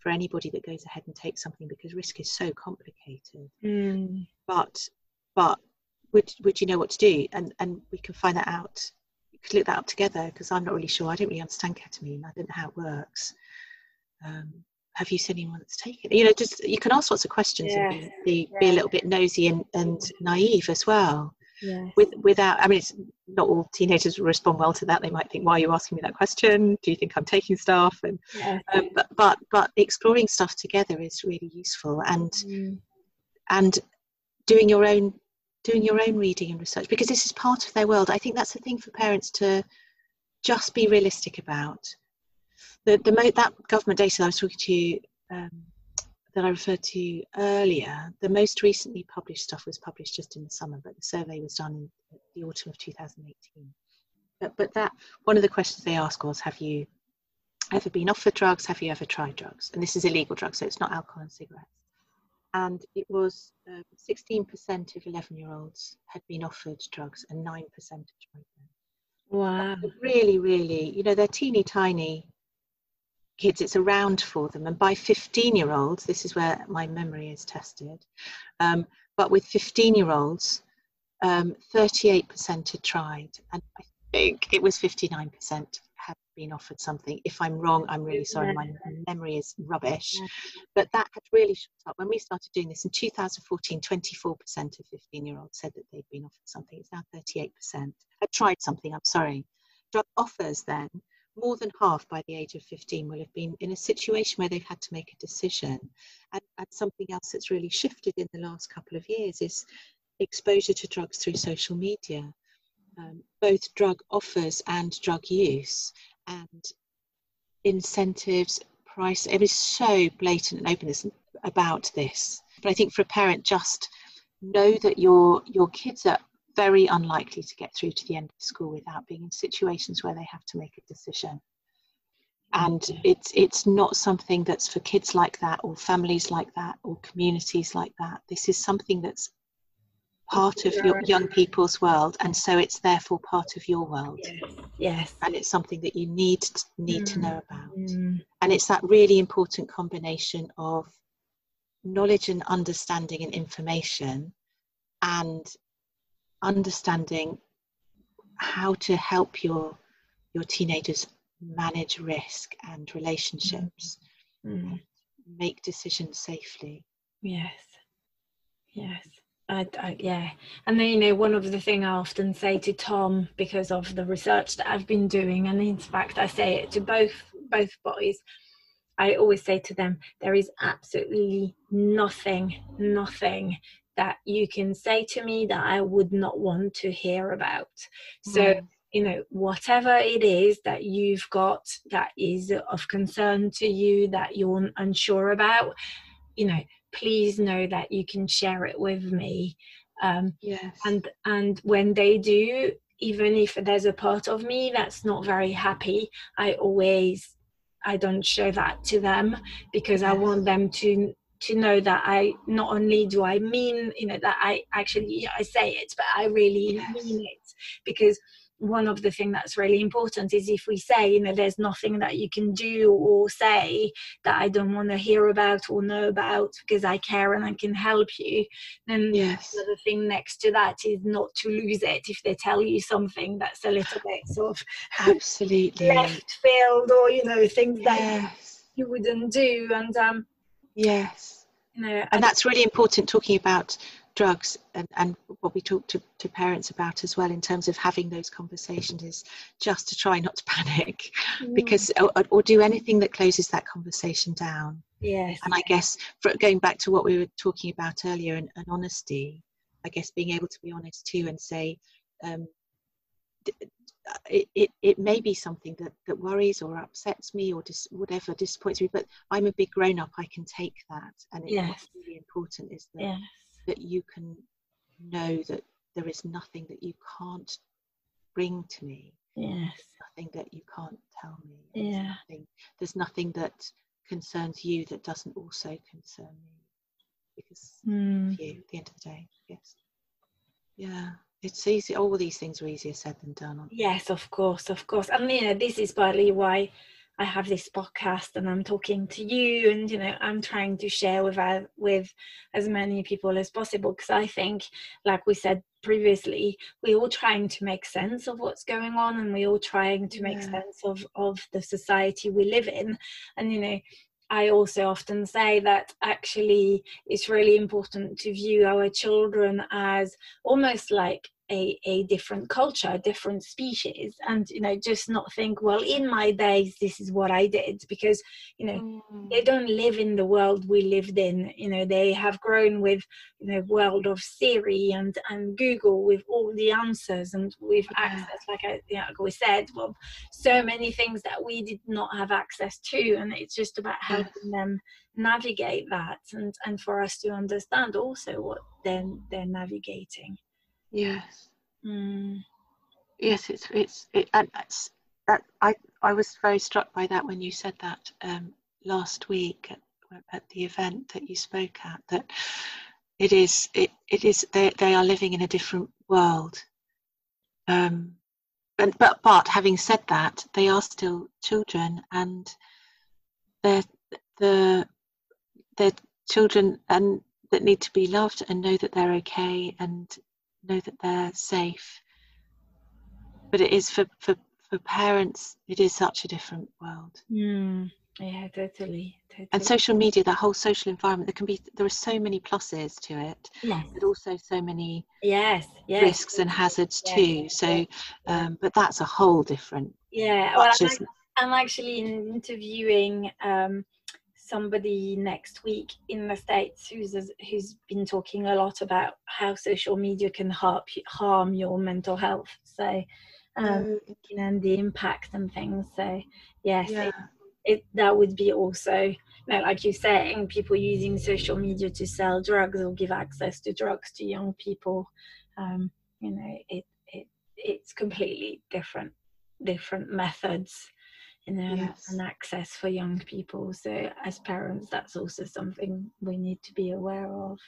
for anybody that goes ahead and takes something because risk is so complicated. Mm. But but would would you know what to do? And and we can find that out. You could look that up together because I'm not really sure. I don't really understand ketamine. I don't know how it works. Um, have you seen anyone that's taken it? You know, just you can ask lots of questions yeah. and be, be, yeah. be, a little bit nosy and, and naive as well. Yes. With without, I mean, it's not all teenagers will respond well to that. They might think, "Why are you asking me that question? Do you think I'm taking stuff?" And yes. um, but but but exploring stuff together is really useful, and mm. and doing your own doing your own reading and research because this is part of their world. I think that's the thing for parents to just be realistic about the, the that government data that I was talking to you, um, that I referred to earlier, the most recently published stuff was published just in the summer, but the survey was done in the autumn of 2018. But, but that one of the questions they asked was, have you ever been offered drugs? Have you ever tried drugs? And this is illegal drugs, so it's not alcohol and cigarettes. And it was um, 16% of 11 year olds had been offered drugs and 9% had tried them.
Wow.
Really, really, you know, they're teeny tiny kids, it's around for them. And by 15 year olds, this is where my memory is tested, um, but with 15 year olds, um, 38% had tried, and I think it was 59% had been offered something. If I'm wrong, I'm really sorry, my memory is rubbish. But that had really shot up. When we started doing this in 2014, 24% of 15 year olds said that they'd been offered something. It's now 38%. Had tried something, I'm sorry. Drug offers then more than half by the age of 15 will have been in a situation where they've had to make a decision. And, and, something else that's really shifted in the last couple of years is exposure to drugs through social media, um, both drug offers and drug use, and incentives, price. It is so blatant and open about this. But I think for a parent, just know that your your kids are very unlikely to get through to the end of school without being in situations where they have to make a decision. And it's it's not something that's for kids like that or families like that or communities like that. This is something that's part of your young people's world and so it's therefore part of your world.
Yes, yes.
and it's something that you need need mm. to know about. Mm. and it's that really important combination of knowledge and understanding and information and understanding how to help your your teenagers manage risk and relationships mm. make decisions safely.
Yes. Yes. I, I, yeah. And then you know one of the thing i often say to tom because of the research that i've been doing and in fact i say it to both both boys i always say to them there is absolutely nothing nothing that you can say to me that I would not want to hear about. So, mm. you know, whatever it is that you've got that is of concern to you, that you're unsure about, you know, please know that you can share it with me. Um,
yes.
And and when they do, even if there's a part of me that's not very happy, I always I don't show that to them because yes. I want them to to know that I not only do I mean you know that I actually I say it, but I really yes. mean it because one of the things that's really important is if we say you know there's nothing that you can do or say that i don't want to hear about or know about because i care and i can help you then yes. the other thing next to that is not to lose it if they tell you something that's a little bit sort of
absolutely
left field or you know things yes. that you wouldn't do and um
Yes. And that's really important talking about drugs and, and what we talk to, to parents about as well in terms of having those conversations is just to try not to panic mm. because or, or, do anything that closes that conversation down
yes
and i guess for going back to what we were talking about earlier and, and honesty i guess being able to be honest too and say um, it, it, it may be something that, that worries or upsets me or dis, whatever disappoints me, but I'm a big grown up. I can take that. And it,
Yes.
what's really important is that,
Yes.
that you can know that there is nothing that you can't bring to me,
Yes.
nothing that you can't tell me. There's
Yeah.
Nothing, there's nothing that concerns you that doesn't also concern me because
Mm.
you at the end of the day. Yes. Yeah. It's easy. All these things are easier said than done.
Yes, of course, of course. And you know, this is partly why I have this podcast and I'm talking to you, and you know, I'm trying to share with uh, with as many people as possible because I think, like we said previously, we're all trying to make sense of what's going on, and we're all trying to make
Yeah.
sense of of the society we live in, and you know. I also often say that actually it's really important to view our children as almost like a, a different culture, a different species, and you know, just not think, well, in my days, this is what I did, because you know, they mm. don't live in the world we lived in. You know, they have grown with you know, world of Siri and and Google with all the answers, and with
Yeah.
access, like I, you know, like we said, well, so many things that we did not have access to, and it's just about helping them navigate that, and and for us to understand also what they're they're navigating.
Yes.
Mm.
Yes. It's it's it, and that's that. I I was very struck by that when you said that um, last week at, at the event that you spoke at. That it is it, it is they they are living in a different world. Um, and but but having said that, they are still children, and they're the they're children and that need to be loved and know that they're okay and know that they're safe. But it is for for for parents, it is such a different world.
Mm. Yeah, totally, totally.
And social media, that whole social environment, there can be there are so many pluses to it,
yes,
but also so many
yes, yes,
risks and hazards
yes,
too. So, um, but that's a whole different.
yeah. Well, I'm, I'm actually interviewing um, somebody next week in the states who's who's been talking a lot about how social media can harm harm your mental health. So, um, you know, and the impact and things. So, yes,
yeah,
it, it that would be also you know, like you're saying people using social media to sell drugs or give access to drugs to young people um, you know it, it it's completely different different methods you know and-
Yes.
and access for young people so as parents that's also something we need to be aware of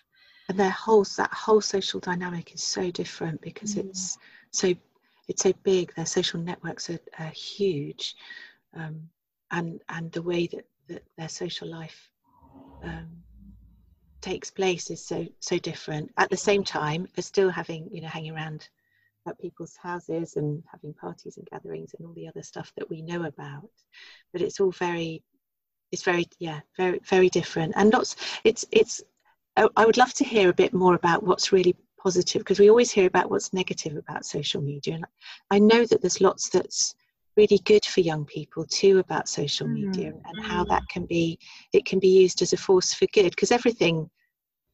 and their whole that whole social dynamic is so different because
Mm.
it's so it's so big. Their social networks are, are huge, um, and and the way that, that their social life um, takes place is so so different. At the same time, as still having you know hanging around at people's houses and having parties and gatherings and all the other stuff that we know about, but it's all very it's very yeah very very different. And lots it's it's I, would love to hear a bit more about what's really positive because we always hear about what's negative about social media. And i know that there's lots that's really good for young people too about social media
Mm,
and how
mm.
that can be it can be used as a force for good because everything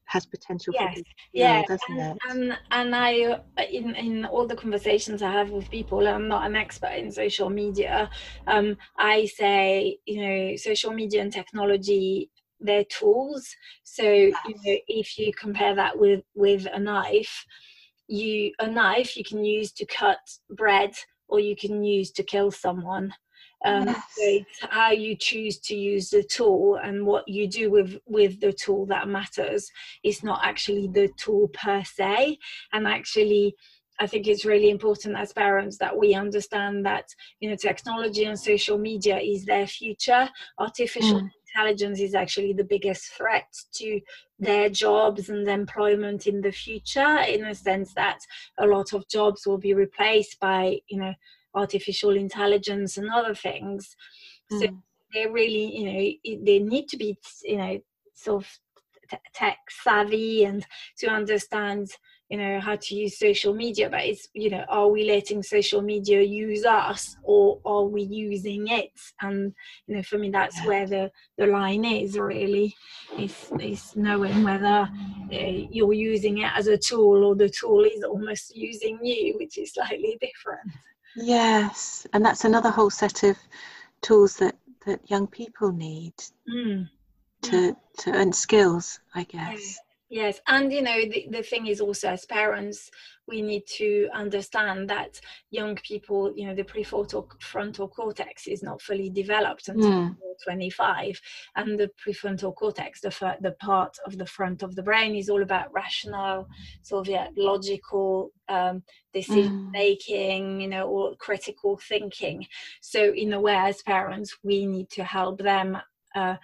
has potential
Yes,
for
yeah
doesn't
and,
it
and and i in in all the conversations i have with people i'm not an expert in social media um i say you know social media and technology they're tools. So you know if you compare that with with a knife you a knife you can use to cut bread or you can use to kill someone um,
Yes.
so it's how you choose to use the tool and what you do with with the tool that matters it's not actually the tool per se and actually i think it's really important as parents that we understand that you know technology and social media is their future artificial
Mm.
intelligence is actually the biggest threat to their jobs and employment in the future in a sense that a lot of jobs will be replaced by you know artificial intelligence and other things. So
Mm.
they really you know they need to be you know sort of tech savvy and to understand you know how to use social media. But it's you know are we letting social media use us or are we using it? And you know for me that's
Yeah.
where the the line is really. Is is knowing whether uh, you're using it as a tool or the tool is almost using you which is slightly different
Yes, and that's another whole set of tools that that young people need
Mm.
to to earn skills, I guess.
Yes, and you know the, the thing is also as parents we need to understand that young people, you know, the prefrontal frontal cortex is not fully developed until
Mm.
25, and the prefrontal cortex, the the part of the front of the brain, is all about rational, sort of yeah, logical um, decision
Mm.
making, you know, or critical thinking. So in a way, as parents, we need to help them. Uh,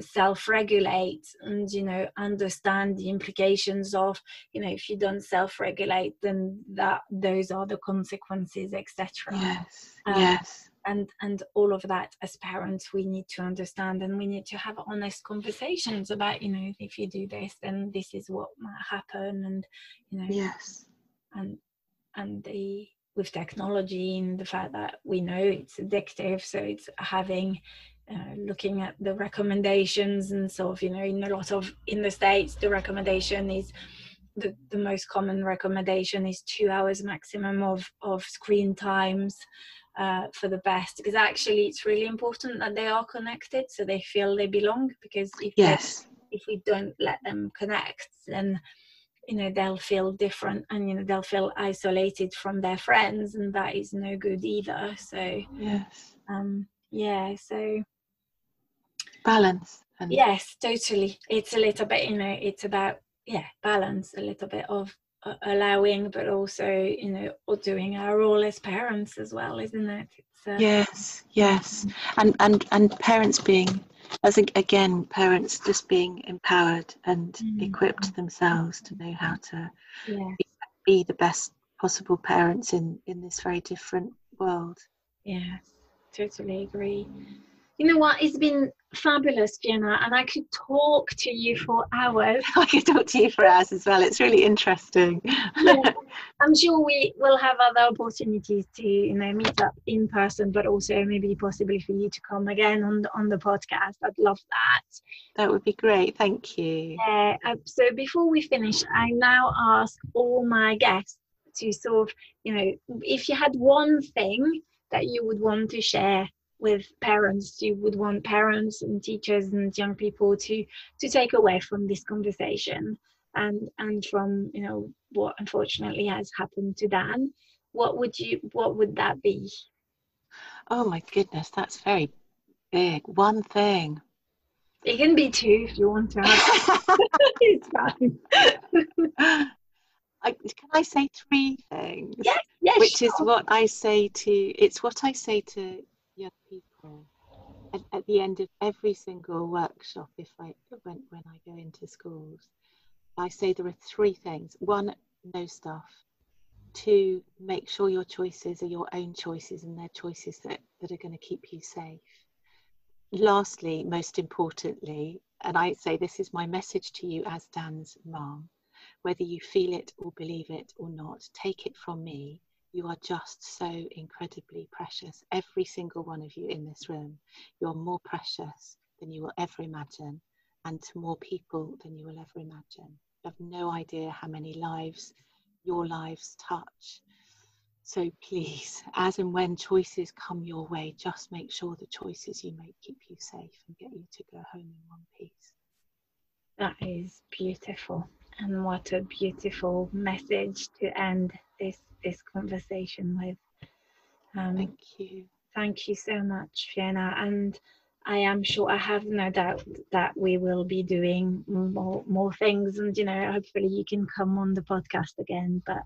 self-regulate and you know understand the implications of you know if you don't self-regulate then that those are the consequences etc
Yes,
Um,
yes,
and and all of that as parents we need to understand and we need to have honest conversations about you know if you do this then this is what might happen and you know
yes,
and and the with technology and the fact that we know it's addictive so it's having uh, looking at the recommendations and sort of you know in a lot of in the states the recommendation is the, the most common recommendation is two hours maximum of of screen times uh, for the best because actually it's really important that they are connected so they feel they belong because if they
yes,
if we don't let them connect then you know they'll feel different and you know they'll feel isolated from their friends and that is no good either so
yes.
um yeah so
Balance and
yes totally it's a little bit you know it's about yeah balance a little bit of uh, allowing but also you know or doing our role as parents as well isn't it it's uh,
yes, yes, and and and parents being, I think again, parents just being empowered and
Mm.
equipped themselves to know how to
yeah
be the best possible parents in in this very different world.
Yeah, totally agree. You know what? It's been fabulous, Fiona, and I could talk to you for hours.
I could talk to you for hours as well. It's really interesting.
Yeah, I'm sure we will have other opportunities to, you know, meet up in person, but also maybe possibly for you to come again on the, on the podcast. I'd love that.
that would be great. Thank you.
Uh, uh, so before we finish, I now ask all my guests to sort of, you know, if you had one thing that you would want to share with parents, you would want parents and teachers and young people to to take away from this conversation and and from you know what unfortunately has happened to Dan, what would you what would that be?
Oh my goodness, that's very big. One thing.
It can be two if you want to. It's fine.
I, can I say three things?
Yes, yes.
Which is what I say to, it's what I say to at, at the end of every single workshop if I, when, when I go into schools. I say there are three things. One, know stuff. Two, make sure your choices are your own choices and they're choices that, that are going to keep you safe. Lastly, most importantly, and I say this is my message to you as Dan's mom, whether you feel it or believe it or not, take it from me. You are just so incredibly precious. Every single one of you in this room, you're more precious than you will ever imagine, and to more people than you will ever imagine. You have no idea how many lives your lives touch. So please, as and when choices come your way, just make sure the choices you make keep you safe and get you to go home in one piece.
That is beautiful, and what a beautiful message to end this this conversation with. Um,
Thank you.
thank you so much, Fiona, and I am sure I have no doubt that we will be doing more more things, and you know, hopefully you can come on the podcast again. But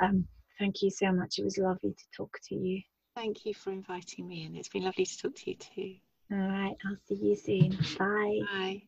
um, thank you so much. It was lovely to talk to you.
Thank you for inviting me, and it's been lovely to talk to you too.
All right, I'll see you soon. Bye.
Bye.